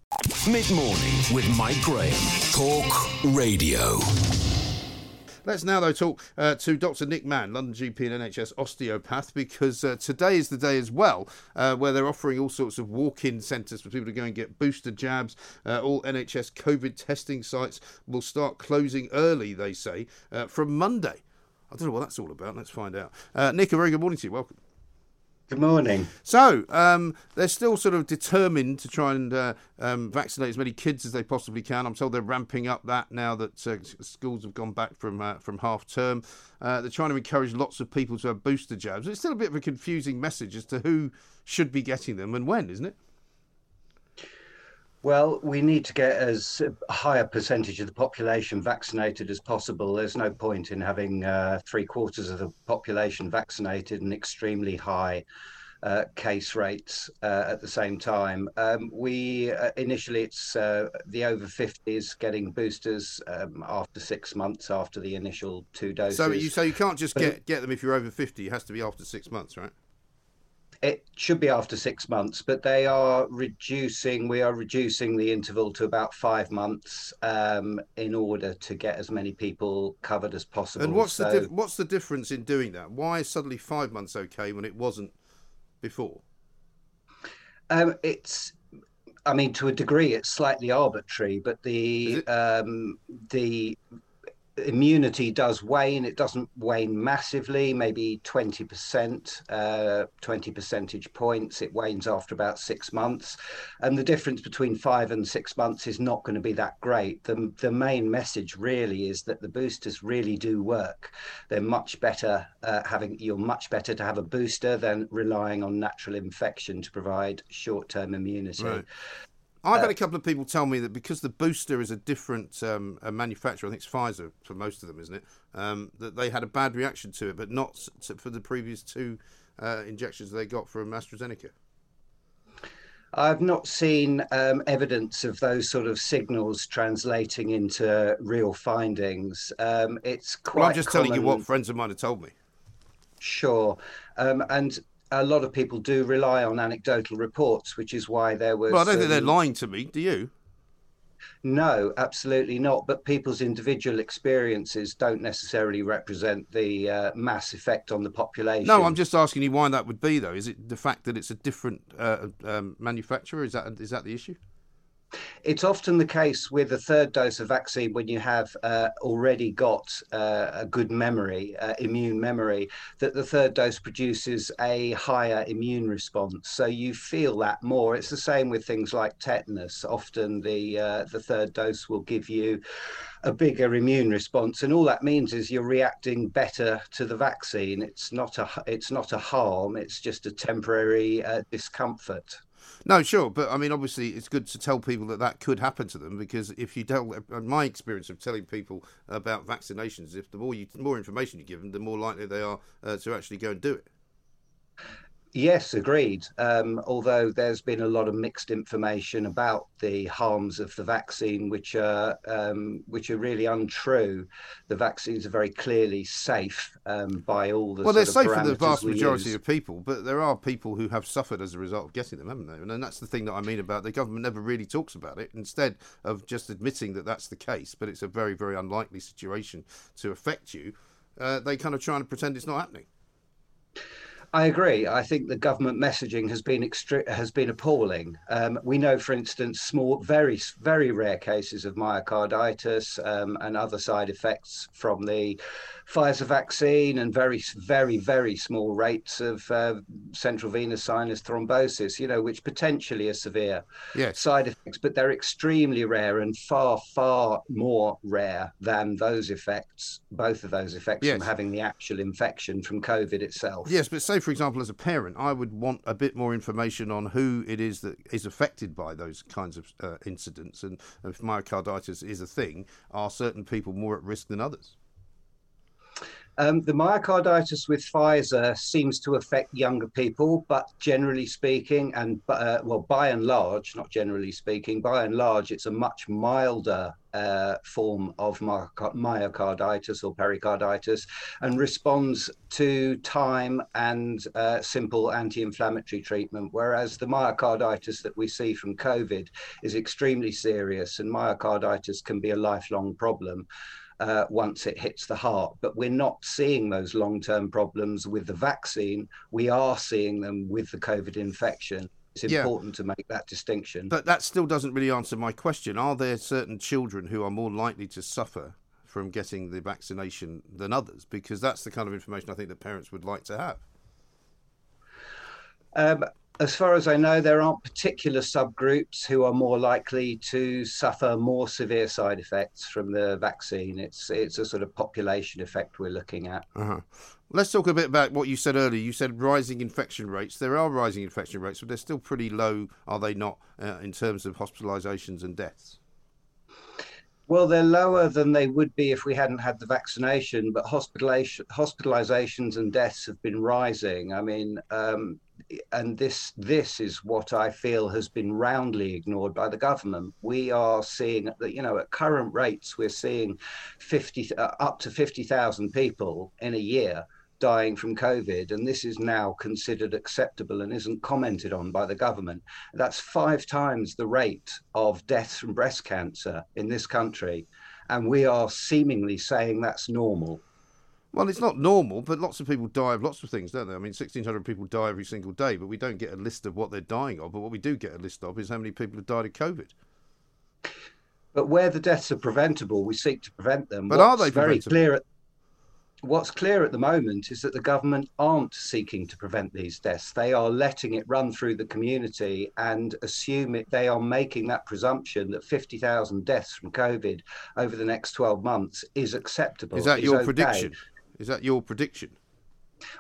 Mid morning with Mike Graham, Talk Radio. Let's now, though, talk uh, to Dr. Nick Mann, London GP and NHS osteopath, because uh, today is the day as well uh, where they're offering all sorts of walk in centres for people to go and get booster jabs. Uh, all NHS COVID testing sites will start closing early, they say, uh, from Monday. I don't know what that's all about. Let's find out. Uh, Nick, a very good morning to you. Welcome. Good morning. So um, they're still sort of determined to try and uh, um, vaccinate as many kids as they possibly can. I'm told they're ramping up that now that uh, schools have gone back from uh, from half term. Uh, they're trying to encourage lots of people to have booster jabs. It's still a bit of a confusing message as to who should be getting them and when, isn't it? Well, we need to get as high a percentage of the population vaccinated as possible. There's no point in having uh, three quarters of the population vaccinated and extremely high uh, case rates uh, at the same time. Um, we uh, initially it's uh, the over 50s getting boosters um, after six months after the initial two doses. So you so you can't just get get them if you're over 50. It has to be after six months, right? It should be after six months, but they are reducing. We are reducing the interval to about five months um, in order to get as many people covered as possible. And what's so, the dif- what's the difference in doing that? Why is suddenly five months okay when it wasn't before? Um, it's I mean, to a degree, it's slightly arbitrary, but the um, the immunity does wane. It doesn't wane massively, maybe 20%, uh, 20 percentage points. It wanes after about six months. And the difference between five and six months is not going to be that great. The, the main message really is that the boosters really do work. They're much better uh, having, you're much better to have a booster than relying on natural infection to provide short term immunity. Right. I've had uh, a couple of people tell me that because the booster is a different um, a manufacturer, I think it's Pfizer for most of them, isn't it? Um, that they had a bad reaction to it, but not for the previous two uh, injections they got from AstraZeneca. I've not seen um, evidence of those sort of signals translating into real findings. Um, it's quite. Well, I'm just common... telling you what friends of mine have told me. Sure, um, and a lot of people do rely on anecdotal reports, which is why there was. Well, I don't um, think they're lying to me. Do you? No, absolutely not. But people's individual experiences don't necessarily represent the uh, mass effect on the population. No, I'm just asking you why that would be, though. Is it the fact that it's a different uh, um, manufacturer? Is that is that the issue? It's often the case with a third dose of vaccine when you have uh, already got uh, a good memory, uh, immune memory, that the third dose produces a higher immune response. So you feel that more. It's the same with things like tetanus. Often the uh, the third dose will give you a bigger immune response, and all that means is you're reacting better to the vaccine. It's not a it's not a harm. It's just a temporary uh, discomfort. No, sure, but I mean, obviously, it's good to tell people that that could happen to them because if you tell, uh, my experience of telling people about vaccinations, if the more you, more information you give them, the more likely they are uh, to actually go and do it. Yes, agreed. Um, although there's been a lot of mixed information about the harms of the vaccine, which are um, which are really untrue. The vaccines are very clearly safe um, by all the well, they're safe for the vast majority use. of people, but there are people who have suffered as a result of getting them, haven't they? And that's the thing that I mean about the government never really talks about it. Instead of just admitting that that's the case, but it's a very very unlikely situation to affect you, uh, they kind of try and pretend it's not happening. I agree. I think the government messaging has been extre- has been appalling. Um, we know, for instance, small, very very rare cases of myocarditis um, and other side effects from the Pfizer vaccine, and very very very small rates of uh, central venous sinus thrombosis. You know, which potentially are severe yes. side effects, but they're extremely rare and far far more rare than those effects. Both of those effects yes. from having the actual infection from COVID itself. Yes, but say for example, as a parent, I would want a bit more information on who it is that is affected by those kinds of uh, incidents, and if myocarditis is a thing, are certain people more at risk than others? Um, the myocarditis with Pfizer seems to affect younger people, but generally speaking, and uh, well, by and large, not generally speaking, by and large, it's a much milder uh, form of myocarditis or pericarditis and responds to time and uh, simple anti inflammatory treatment. Whereas the myocarditis that we see from COVID is extremely serious, and myocarditis can be a lifelong problem uh, once it hits the heart. But we're not seeing those long term problems with the vaccine. We are seeing them with the COVID infection. It's important yeah. to make that distinction. But that still doesn't really answer my question. Are there certain children who are more likely to suffer from getting the vaccination than others? Because that's the kind of information I think that parents would like to have. Um, as far as I know, there aren't particular subgroups who are more likely to suffer more severe side effects from the vaccine. It's it's a sort of population effect we're looking at. Uh-huh. Let's talk a bit about what you said earlier. You said rising infection rates. There are rising infection rates, but they're still pretty low, are they not, uh, in terms of hospitalisations and deaths? Well, they're lower than they would be if we hadn't had the vaccination, but hospitalizations and deaths have been rising. I mean, um, and this this is what I feel has been roundly ignored by the government. We are seeing that you know at current rates we're seeing fifty uh, up to fifty thousand people in a year dying from COVID, and this is now considered acceptable and isn't commented on by the government. That's five times the rate of deaths from breast cancer in this country, and we are seemingly saying that's normal. Well, it's not normal, but lots of people die of lots of things, don't they? I mean, 1,600 people die every single day, but we don't get a list of what they're dying of. But what we do get a list of is how many people have died of COVID. But where the deaths are preventable, we seek to prevent them. But are What's they very preventable? clear? At, what's clear at the moment is that the government aren't seeking to prevent these deaths. They are letting it run through the community and assume it. They are making that presumption that 50,000 deaths from COVID over the next 12 months is acceptable. Is that your okay. prediction? Is that your prediction?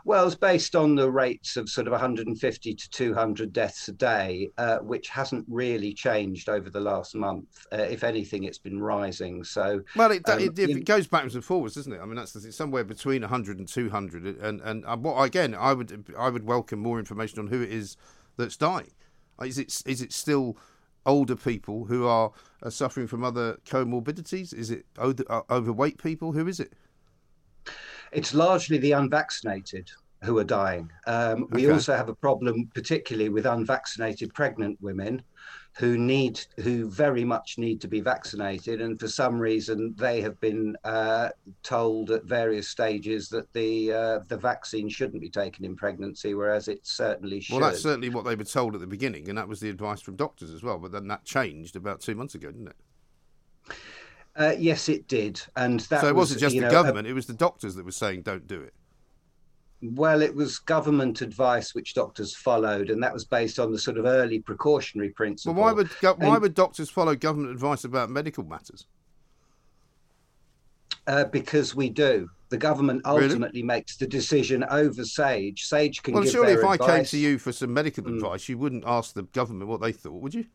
Well, it's based on the rates of sort of 150 to 200 deaths a day, uh, which hasn't really changed over the last month. Uh, if anything, it's been rising. So, Well, it, um, it, it, in- goes backwards and forwards, doesn't it? I mean, that's thing, somewhere between 100 and 200. And, and uh, what again, I would I would welcome more information on who it is that's dying. Is it is it still older people who are uh, suffering from other comorbidities? Is it o- uh, overweight people? Who is it? It's largely the unvaccinated who are dying. Um, we Okay. also have a problem, particularly with unvaccinated pregnant women. Who need, who very much need to be vaccinated, and for some reason they have been uh, told at various stages that the uh, the vaccine shouldn't be taken in pregnancy, whereas it certainly should. Well, that's certainly what they were told at the beginning, and that was the advice from doctors as well. But then that changed about two months ago, didn't it? Uh, yes, it did, and that so it was, wasn't just the know, a- government; it was the doctors that were saying don't do it. Well, it was government advice which doctors followed, and that was based on the sort of early precautionary principle. Well, why would go- why And- would doctors follow government advice about medical matters? Uh, because we do. The government Really? ultimately makes the decision over Sage. Sage can Well, surely if I advice. Mm. came to you for some medical advice, you wouldn't ask the government what they thought, would you?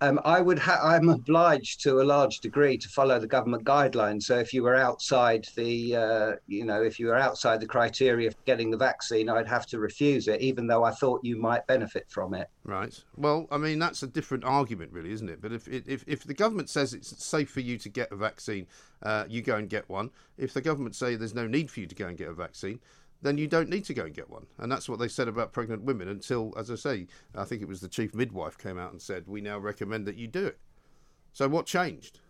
Um, I would. Ha- I'm obliged to a large degree to follow the government guidelines. So if you were outside the, uh, you know, if you were outside the criteria for getting the vaccine, I'd have to refuse it, even though I thought you might benefit from it. Right. Well, I mean that's a different argument, really, isn't it? But if if if the government says it's safe for you to get a vaccine, uh, you go and get one. If the government say there's no need for you to go and get a vaccine, then you don't need to go and get one. And that's what they said about pregnant women until, as I say, I think it was the chief midwife came out and said we now recommend that you do it. So what changed?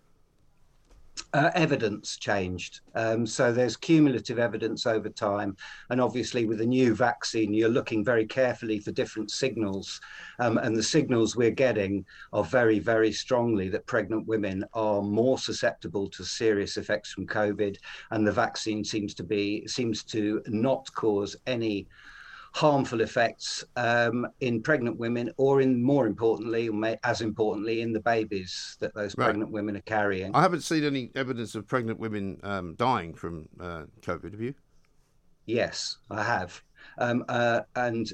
Uh, evidence changed. Um, so there's cumulative evidence over time. And obviously, with a new vaccine, you're looking very carefully for different signals. Um, and the signals we're getting are very, very strongly that pregnant women are more susceptible to serious effects from COVID. And the vaccine seems to be, seems to not cause any harmful effects um, in pregnant women, or in more importantly, or may- as importantly, in the babies that those Right. pregnant women are carrying. I haven't seen any evidence of pregnant women um, dying from uh, COVID. Have you? Yes, I have. Um, uh, and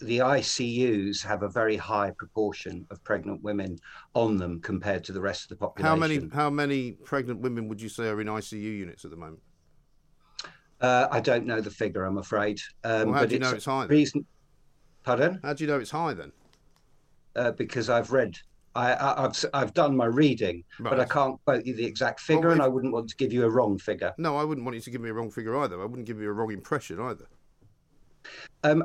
the ICUs have a very high proportion of pregnant women on them compared to the rest of the population. How many how many pregnant women would you say are in ICU units at the moment? Uh, I don't know the figure, I'm afraid. Um, Well, how but do you know it's high then? Pardon? How do you know it's high then? Uh, because I've read. I, I, I've done my reading, but I can't quote you the exact figure, Well, and I wouldn't want to give you a wrong figure. No, I wouldn't want you to give me a wrong figure either. I wouldn't give you a wrong impression either. Um,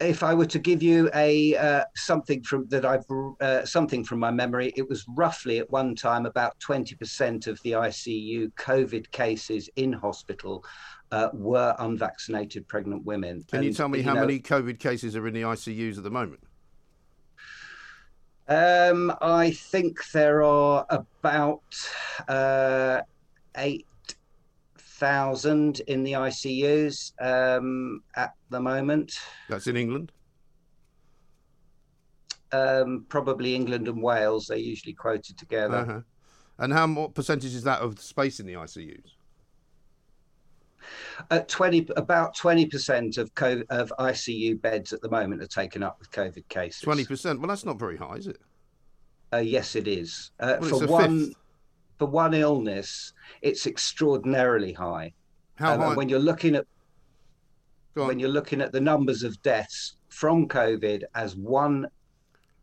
if I were to give you a uh, something from that I've uh, something from my memory, it was roughly at one time about twenty percent of the ICU COVID cases in hospital uh, were unvaccinated pregnant women. Can you tell me how know, many COVID cases are in the ICUs at the moment? Um, I think there are about uh, eight thousand in the ICUs um, at the moment. That's in England. Um, probably England and Wales. They're usually quoted together. Uh-huh. And how what percentage is that of the space in the ICUs? At 20, about 20% of, COVID, of ICU beds at the moment are taken up with COVID cases. Twenty percent. Well, that's not very high, is it? Uh, yes, it is. Uh, Well, for one, fifth. For one illness, it's extraordinarily high. How Um, high? when you're looking at when you're looking at the numbers of deaths from COVID as one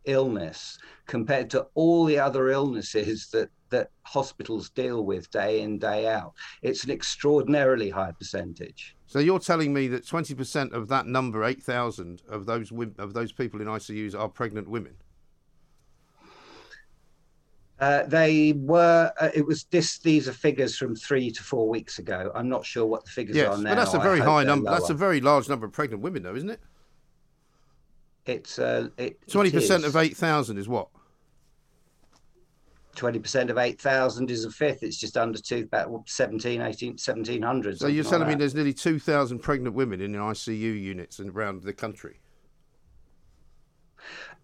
illness compared to all the other illnesses that that hospitals deal with day in day out, it's an extraordinarily high percentage. So you're telling me that twenty percent of that number, eight thousand of those of those people in ICUs are pregnant women? Uh, they were. Uh, it was this. These are figures from three to four weeks ago. I'm not sure what the figures yes, are now. but that's a very high number. That's a very large number of pregnant women, though, isn't it? It's uh, twenty percent of eight thousand is what? Twenty percent of eight thousand is a fifth. It's just under two, about 17, 18, 1700. So you're telling like me there's nearly two thousand pregnant women in ICU units around the country?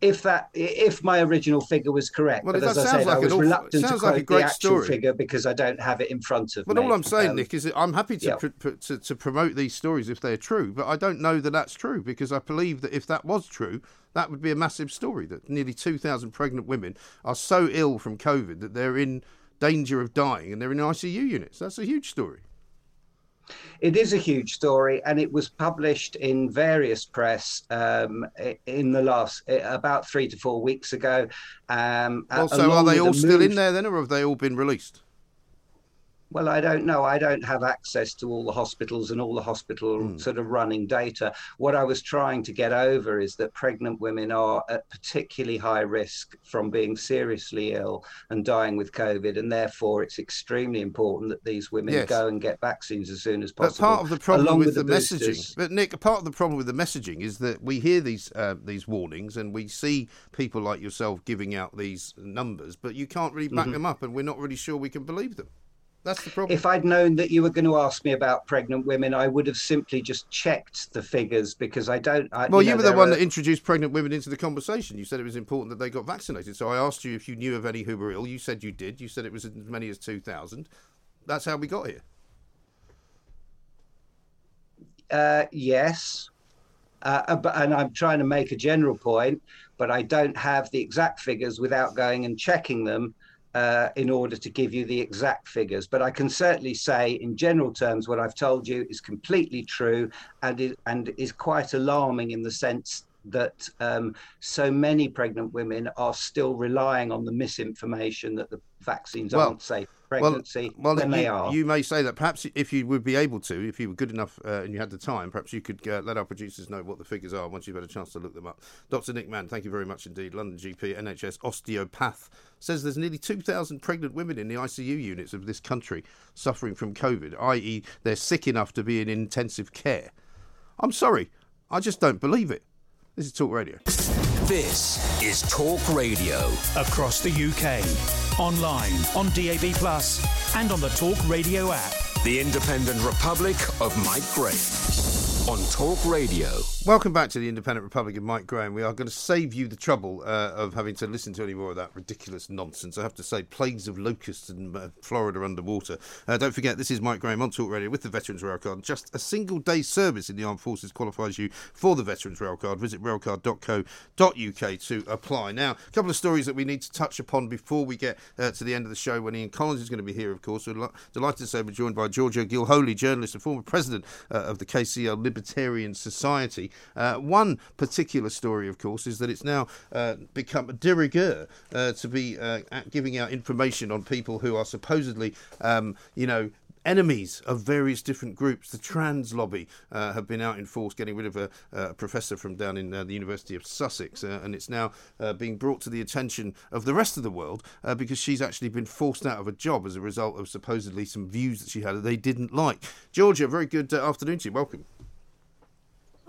If that if my original figure was correct. Well, but as I said, like I was awful, reluctant to quote like the actual story. figure because I don't have it in front of but me. But all I'm saying, um, Nick, is that I'm happy to, yeah. pr- to to promote these stories if they're true, but I don't know that that's true because I believe that if that was true, that would be a massive story. That nearly 2,000 pregnant women are so ill from COVID that they're in danger of dying and they're in ICU units. That's a huge story. It is a huge story, and it was published in various press um, in the last about three to four weeks ago. Um, well, so are they all still in there then, or have they all been released? Well, I don't know. I don't have access to all the hospitals and all the hospital mm. sort of running data. What I was trying to get over is that pregnant women are at particularly high risk from being seriously ill and dying with COVID, and therefore it's extremely important that these women yes. go and get vaccines as soon as possible. But part of the problem with, with, the, the messaging, but Nick, part of the problem with the messaging is that we hear these uh, these warnings and we see people like yourself giving out these numbers, but you can't really back mm-hmm. them up, and we're not really sure we can believe them. That's the problem. If I'd known that you were going to ask me about pregnant women, I would have simply just checked the figures because I don't. I, well, you, you were the one are... that introduced pregnant women into the conversation. You said it was important that they got vaccinated. So I asked you if you knew of any who were ill. You said you did. You said it was as many as 2,000. That's how we got here. Uh, yes. Uh, but, and I'm trying to make a general point, but I don't have the exact figures without going and checking them uh, in order to give you the exact figures. But I can certainly say, in general terms, what I've told you is completely true and is, and is quite alarming in the sense that um, so many pregnant women are still relying on the misinformation that the vaccines well, aren't safe pregnancy well, well when you, they are. You may say that perhaps if you would be able to, if you were good enough uh, and you had the time, perhaps you could uh, let our producers know what the figures are once you've had a chance to look them up. Dr. Nick Mann, thank you very much indeed. London GP, NHS osteopath, says there's nearly 2,000 pregnant women in the ICU units of this country suffering from COVID, i.e., they're sick enough to be in intensive care. I'm sorry, I just don't believe it. This is Talk Radio. This is Talk Radio. Across the UK, online, on DAB, Plus, and on the Talk Radio app. The Independent Republic of Mike Graham on Talk Radio. Welcome back to the Independent Republic of Mike Graham. We are going to save you the trouble uh, of having to listen to any more of that ridiculous nonsense. I have to say, plagues of locusts in uh, Florida underwater. Uh, don't forget, this is Mike Graham on Talk Radio with the Veterans Railcard. Just a single day's service in the armed forces qualifies you for the Veterans Railcard. Visit railcard.co.uk to apply. Now, a couple of stories that we need to touch upon before we get uh, to the end of the show when Ian Collins is going to be here, of course. We're delighted to say we're joined by Georgia Gilholy, journalist and former president uh, of the KCL Libertarian Society. Uh, one particular story, of course, is that it's now uh, become a de rigueur uh, to be uh, giving out information on people who are supposedly, um, you know, enemies of various different groups. The trans lobby uh, have been out in force getting rid of a, a professor from down in uh, the University of Sussex, uh, and it's now uh, being brought to the attention of the rest of the world because she's actually been forced out of a job as a result of supposedly some views that she had that they didn't like. Georgia, very good afternoon to you. Welcome.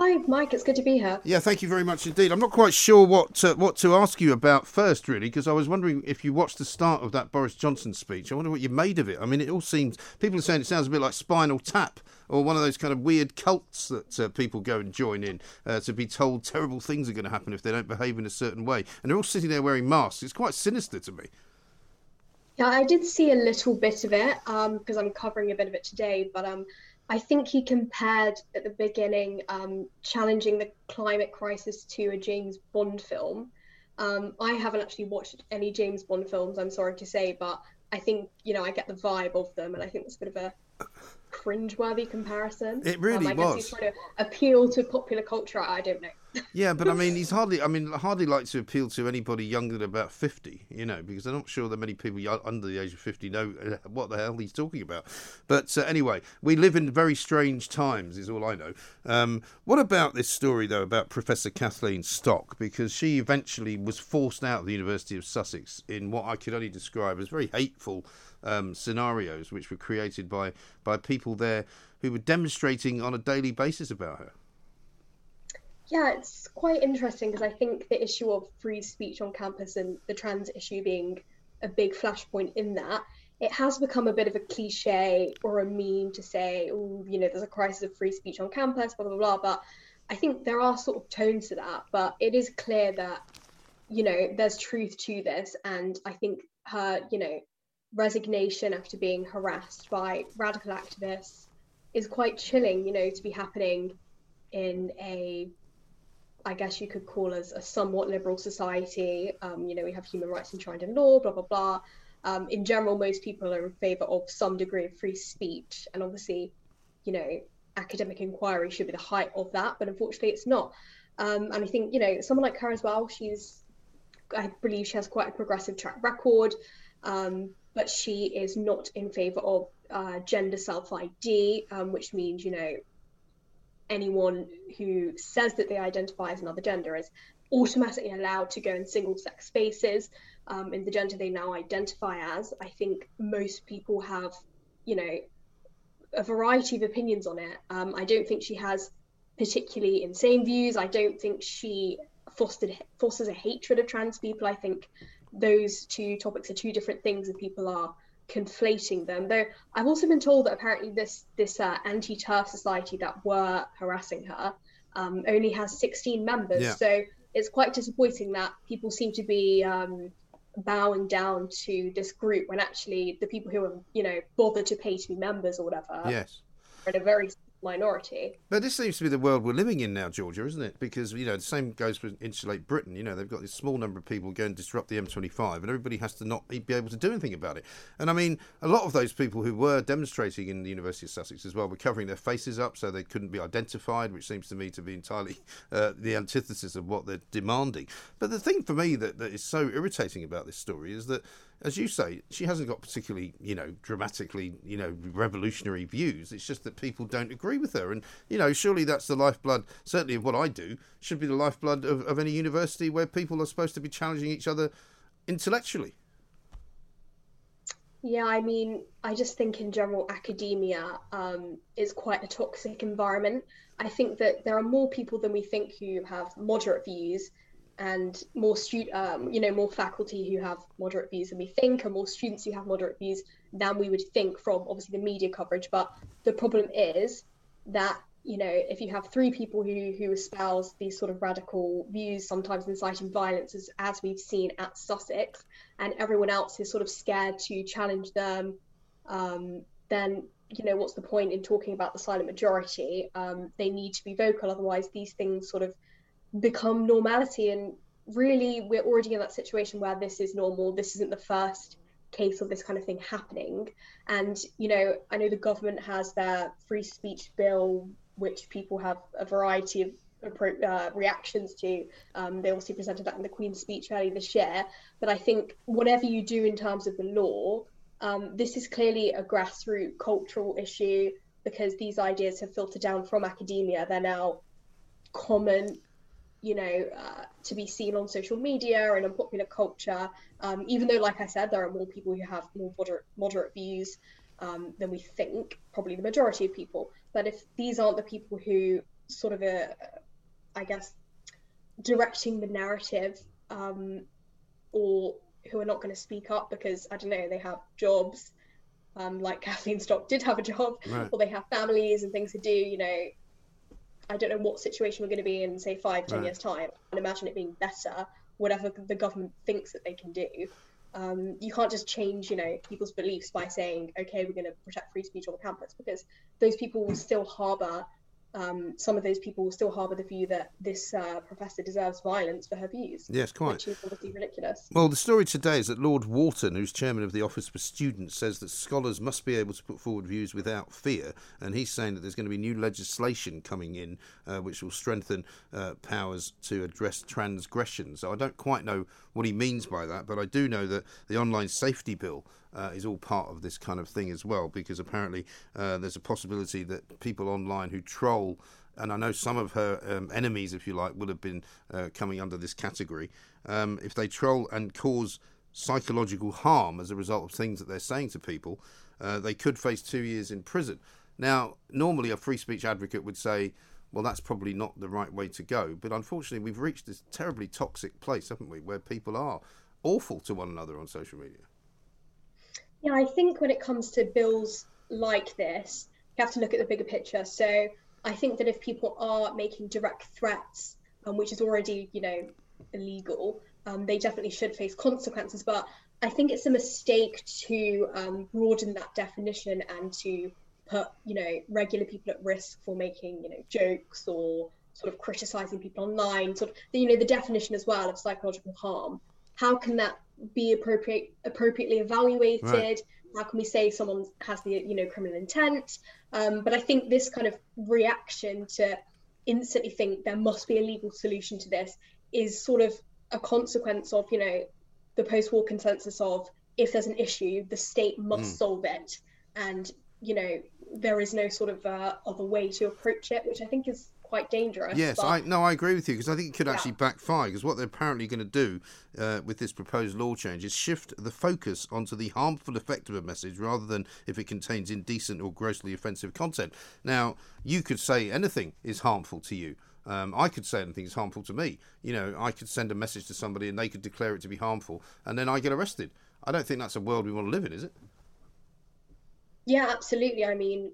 Hi, Mike. It's good to be here. Yeah, thank you very much indeed. I'm not quite sure what to, what to ask you about first, really, because I was wondering if you watched the start of that Boris Johnson speech. I wonder what you made of it. I mean, it all seems people are saying it sounds a bit like Spinal Tap or one of those kind of weird cults that uh, people go and join in uh, to be told terrible things are going to happen if they don't behave in a certain way, and they're all sitting there wearing masks. It's quite sinister to me. Yeah, I did see a little bit of it because um, I'm covering a bit of it today, but um. I think he compared at the beginning um, challenging the climate crisis to a James Bond film. Um, I haven't actually watched any James Bond films, I'm sorry to say, but I think, you know, I get the vibe of them and I think it's a bit of a cringeworthy comparison. It really um, I guess was. He's trying to appeal to popular culture. I don't know. Yeah, but I mean, he's hardly. I mean, hardly like to appeal to anybody younger than about fifty. You know, because I'm not sure that many people under the age of fifty know what the hell he's talking about. But uh, anyway, we live in very strange times. Is all I know. Um, what about this story though about Professor Kathleen Stock? Because she eventually was forced out of the University of Sussex in what I could only describe as very hateful um, scenarios, which were created by by people there who were demonstrating on a daily basis about her. Yeah, it's quite interesting because I think the issue of free speech on campus and the trans issue being a big flashpoint in that, it has become a bit of a cliche or a meme to say, oh, you know, there's a crisis of free speech on campus, blah, blah, blah. But I think there are sort of tones to that. But it is clear that, you know, there's truth to this. And I think her, you know, resignation after being harassed by radical activists is quite chilling, you know, to be happening in a I guess you could call us a somewhat liberal society. Um, you know, we have human rights enshrined in law, blah, blah, blah. Um, in general, most people are in favour of some degree of free speech. And obviously, you know, academic inquiry should be the height of that, but unfortunately it's not. Um, and I think, you know, someone like her as well, she's, I believe she has quite a progressive track record, um, but she is not in favour of uh, gender self ID, um, which means, you know, anyone who says that they identify as another gender is automatically allowed to go in single sex spaces um, in the gender they now identify as. I think most people have, you know, a variety of opinions on it. Um, I don't think she has particularly insane views. I don't think she fostered fosters a hatred of trans people. I think those two topics are two different things, and people are conflating them. Though I've also been told that apparently this this uh, anti-TERF society that were harassing her um, only has 16 members. Yeah. So it's quite disappointing that people seem to be um, bowing down to this group when actually the people who are you know bothered to pay to be members or whatever Yes. are in a very minority. But this seems to be the world we're living in now, Georgia, isn't it? Because you know the same goes for Insulate Britain. You know they've got this small number of people go and disrupt the M25, and everybody has to not be able to do anything about it. And I mean, a lot of those people who were demonstrating in the University of Sussex as well were covering their faces up so they couldn't be identified, which seems to me to be entirely uh, the antithesis of what they're demanding. But the thing for me that, that is so irritating about this story is that as you say, she hasn't got particularly, you know, dramatically, you know, revolutionary views. It's just that people don't agree with her. And, you know, surely that's the lifeblood, certainly of what I do, should be the lifeblood of, of any university where people are supposed to be challenging each other intellectually. Yeah, I mean, I just think in general, academia um, is quite a toxic environment. I think that there are more people than we think who have moderate views, and more stu- um, you know, more faculty who have moderate views than we think, and more students who have moderate views than we would think from obviously the media coverage. But the problem is that you know, if you have three people who who espouse these sort of radical views, sometimes inciting violence, as, as we've seen at Sussex, and everyone else is sort of scared to challenge them, um, then you know what's the point in talking about the silent majority? Um, they need to be vocal, otherwise these things sort of become normality. And really, we're already in that situation where this is normal. This isn't the first case of this kind of thing happening. And you know, I know the government has their free speech bill which people have a variety of uh, reactions to. Um, they obviously presented that in the Queen's speech earlier this year. But I think whatever you do in terms of the law, um, this is clearly a grassroots cultural issue because these ideas have filtered down from academia. They're now common, you know, uh, to be seen on social media and in popular culture. Um, even though, like I said, there are more people who have more moderate, moderate views um, than we think, probably the majority of people. But if these aren't the people who sort of, uh, I guess, directing the narrative, um, or who are not going to speak up because I don't know they have jobs, um, like Kathleen Stock did have a job, Right. or they have families and things to do. You know, I don't know what situation we're going to be in, say five, ten Right. years time. I imagine it being better, whatever the government thinks that they can do. Um, you can't just change, you know, people's beliefs by saying, okay, we're going to protect free speech on campus, because those people will still harbour um, some of those people will still harbour the view that this uh, professor deserves violence for her views. Yes, quite. Which is obviously ridiculous. Well, the story today is that Lord Wharton, who's chairman of the Office for Students, says that scholars must be able to put forward views without fear, and he's saying that there's going to be new legislation coming in uh, which will strengthen uh, powers to address transgressions. So I don't quite know what he means by that, but I do know that the online safety bill uh, is all part of this kind of thing as well, because apparently uh, there's a possibility that people online who troll, and I know some of her um, enemies, if you like, would have been uh, coming under this category, um, if they troll and cause psychological harm as a result of things that they're saying to people, uh, they could face two years in prison. Now, normally a free speech advocate would say, well, that's probably not the right way to go. But unfortunately, we've reached this terribly toxic place, haven't we, where people are awful to one another on social media. Yeah, I think when it comes to bills like this, you have to look at the bigger picture. So I think that if people are making direct threats, um, which is already, you know, illegal, um, they definitely should face consequences. But I think it's a mistake to um, broaden that definition and to put, you know, regular people at risk for making, you know, jokes or sort of criticizing people online. Sort of, you know, the definition as well of psychological harm. How can that be appropriate appropriately evaluated? Right. How can we say someone has the you know criminal intent? Um, but I think this kind of reaction to instantly think there must be a legal solution to this is sort of a consequence of you know the post-war consensus of if there's an issue, the state must mm. solve it, and you know there is no sort of uh, other way to approach it, which I think is quite dangerous. Yes, but... I no, I agree with you because I think it could actually yeah. backfire. Because what they're apparently going to do uh, with this proposed law change is shift the focus onto the harmful effect of a message rather than if it contains indecent or grossly offensive content. Now, you could say anything is harmful to you. Um, I could say anything is harmful to me. You know, I could send a message to somebody and they could declare it to be harmful, and then I get arrested. I don't think that's a world we want to live in, is it? Yeah, absolutely. I mean,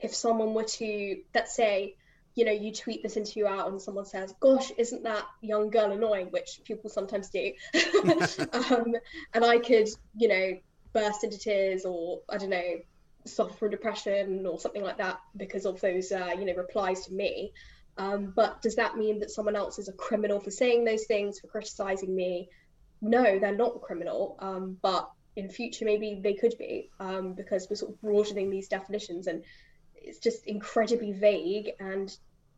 if someone were to, let's say, you know, you tweet this into you out and someone says, gosh, isn't that young girl annoying? Which people sometimes do. um, and I could, you know, burst into tears or, I don't know, suffer from depression or something like that because of those, uh, you know, replies to me. Um, but does that mean that someone else is a criminal for saying those things, for criticizing me? No, they're not a criminal. Um, but in future, maybe they could be um, because we're sort of broadening these definitions and it's just incredibly vague and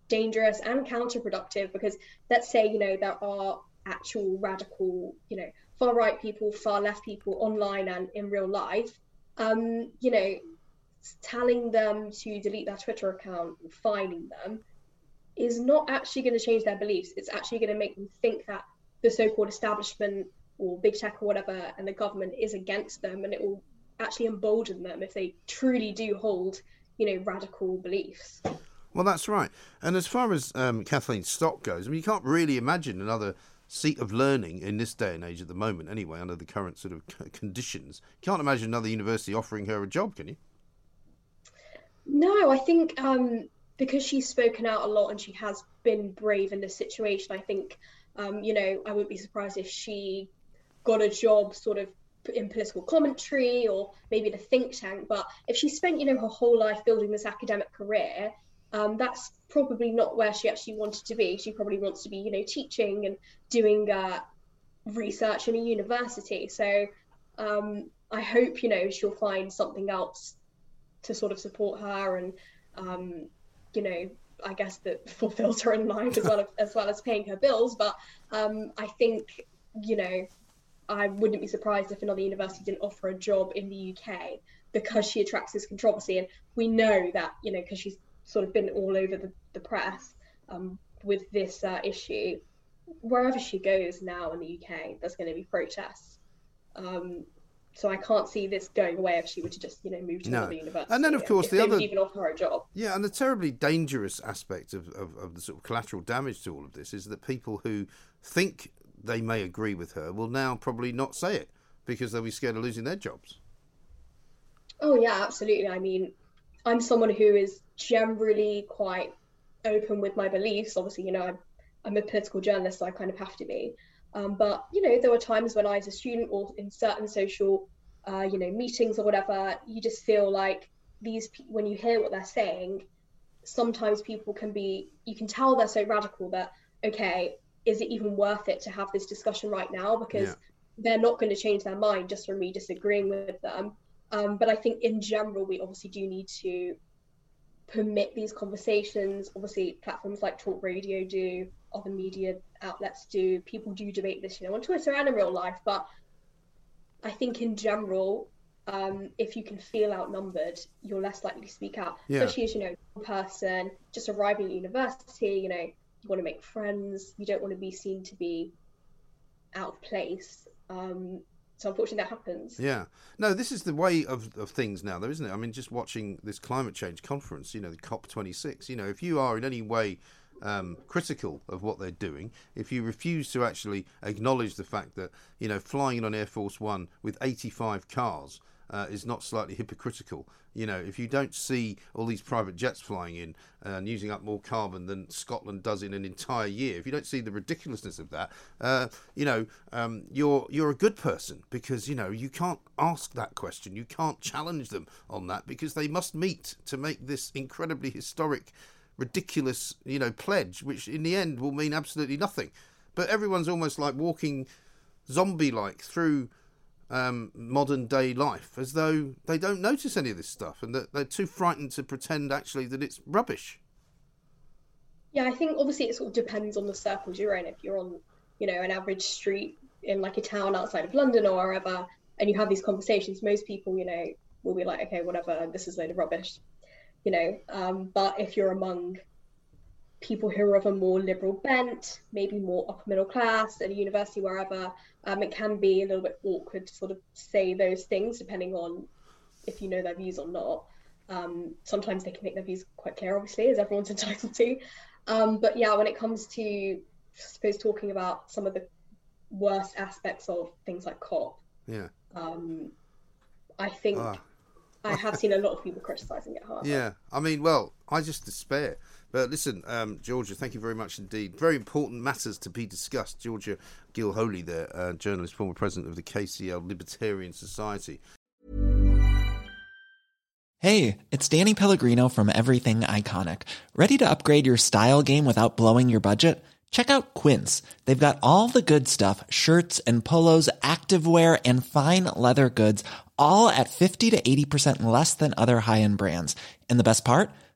dangerous and counterproductive because let's say you know there are actual radical you know far right people far left people online and in real life um you know telling them to delete their twitter account fining them is not actually going to change their beliefs. It's actually going to make them think that the so-called establishment or big tech or whatever and the government is against them and it will actually embolden them if they truly do hold you know, radical beliefs. Well, that's right. And as far as um, Kathleen Stock goes, I mean, you can't really imagine another seat of learning in this day and age at the moment, anyway, under the current sort of conditions. You can't imagine another university offering her a job, can you? No, I think um, because she's spoken out a lot and she has been brave in this situation, I think, um, you know, I wouldn't be surprised if she got a job sort of in political commentary or maybe in the think tank. But if she spent, you know, her whole life building this academic career, um, that's probably not where she actually wanted to be. She probably wants to be, you know, teaching and doing uh, research in a university. So um, I hope, you know, she'll find something else to sort of support her and, um, you know, I guess that fulfills her in life as well as, as well as paying her bills. But um, I think, you know, I wouldn't be surprised if another university didn't offer a job in the UK because she attracts this controversy. And we know that, you know, because she's sort of been all over the, the press um, with this uh, issue, wherever she goes now in the UK, there's going to be protests. Um, so I can't see this going away if she were to just, you know, move to no. another university. And then, of course, the other even offer her a job. Yeah, and the terribly dangerous aspect of, of, of the sort of collateral damage to all of this is that people who think they may agree with her will now probably not say it because they'll be scared of losing their jobs. Oh yeah, absolutely. I mean, I'm someone who is generally quite open with my beliefs. Obviously, you know, I'm, I'm a political journalist, so I kind of have to be. Um, but you know, there were times when I, as a student, or in certain social, uh, you know, meetings or whatever, you just feel like these when you hear what they're saying, sometimes people can be, you can tell they're so radical that, okay, is it even worth it to have this discussion right now? Because yeah. they're not going to change their mind just from me disagreeing with them. Um, but I think in general, we obviously do need to permit these conversations. Obviously, platforms like Talk Radio do, other media outlets do. People do debate this, you know, on Twitter and in real life. But I think in general, um, if you can feel outnumbered, you're less likely to speak out. Yeah. Especially as you know, person just arriving at university, you know, you want to make friends. You don't want to be seen to be out of place. Um, so unfortunately, that happens. Yeah. No, this is the way of, of things now, though, isn't it? I mean, just watching this climate change conference, you know, the COP26, you know, if you are in any way um, critical of what they're doing, if you refuse to actually acknowledge the fact that, you know, flying on Air Force One with 85 cars uh, is not slightly hypocritical. You know, if you don't see all these private jets flying in and using up more carbon than Scotland does in an entire year, if you don't see the ridiculousness of that, uh, you know, um, you're you're a good person because you know you can't ask that question, you can't challenge them on that because they must meet to make this incredibly historic, ridiculous, you know, pledge, which in the end will mean absolutely nothing. But everyone's almost like walking zombie-like through um, modern day life as though they don't notice any of this stuff and that they're too frightened to pretend actually that it's rubbish. Yeah, I think obviously it sort of depends on the circles you're in. If you're on, you know, an average street in like a town outside of London or wherever, and you have these conversations, most people, you know, will be like, okay, whatever, this is a load of rubbish, you know. Um, but if you're among people who are of a more liberal bent, maybe more upper middle class at a university, wherever, um, it can be a little bit awkward to sort of say those things depending on if you know their views or not. Um, sometimes they can make their views quite clear, obviously, as everyone's entitled to. Um, but yeah, when it comes to, I suppose, talking about some of the worst aspects of things like COP, yeah, um, I think uh. I have seen a lot of people criticising it hard. Yeah, I mean, well, I just despair but listen, um, Georgia, thank you very much indeed. Very important matters to be discussed. Georgia Gilholy, there, uh, journalist, former president of the KCL Libertarian Society. Hey, it's Danny Pellegrino from Everything Iconic. Ready to upgrade your style game without blowing your budget? Check out Quince. They've got all the good stuff shirts and polos, activewear, and fine leather goods, all at 50 to 80% less than other high end brands. And the best part?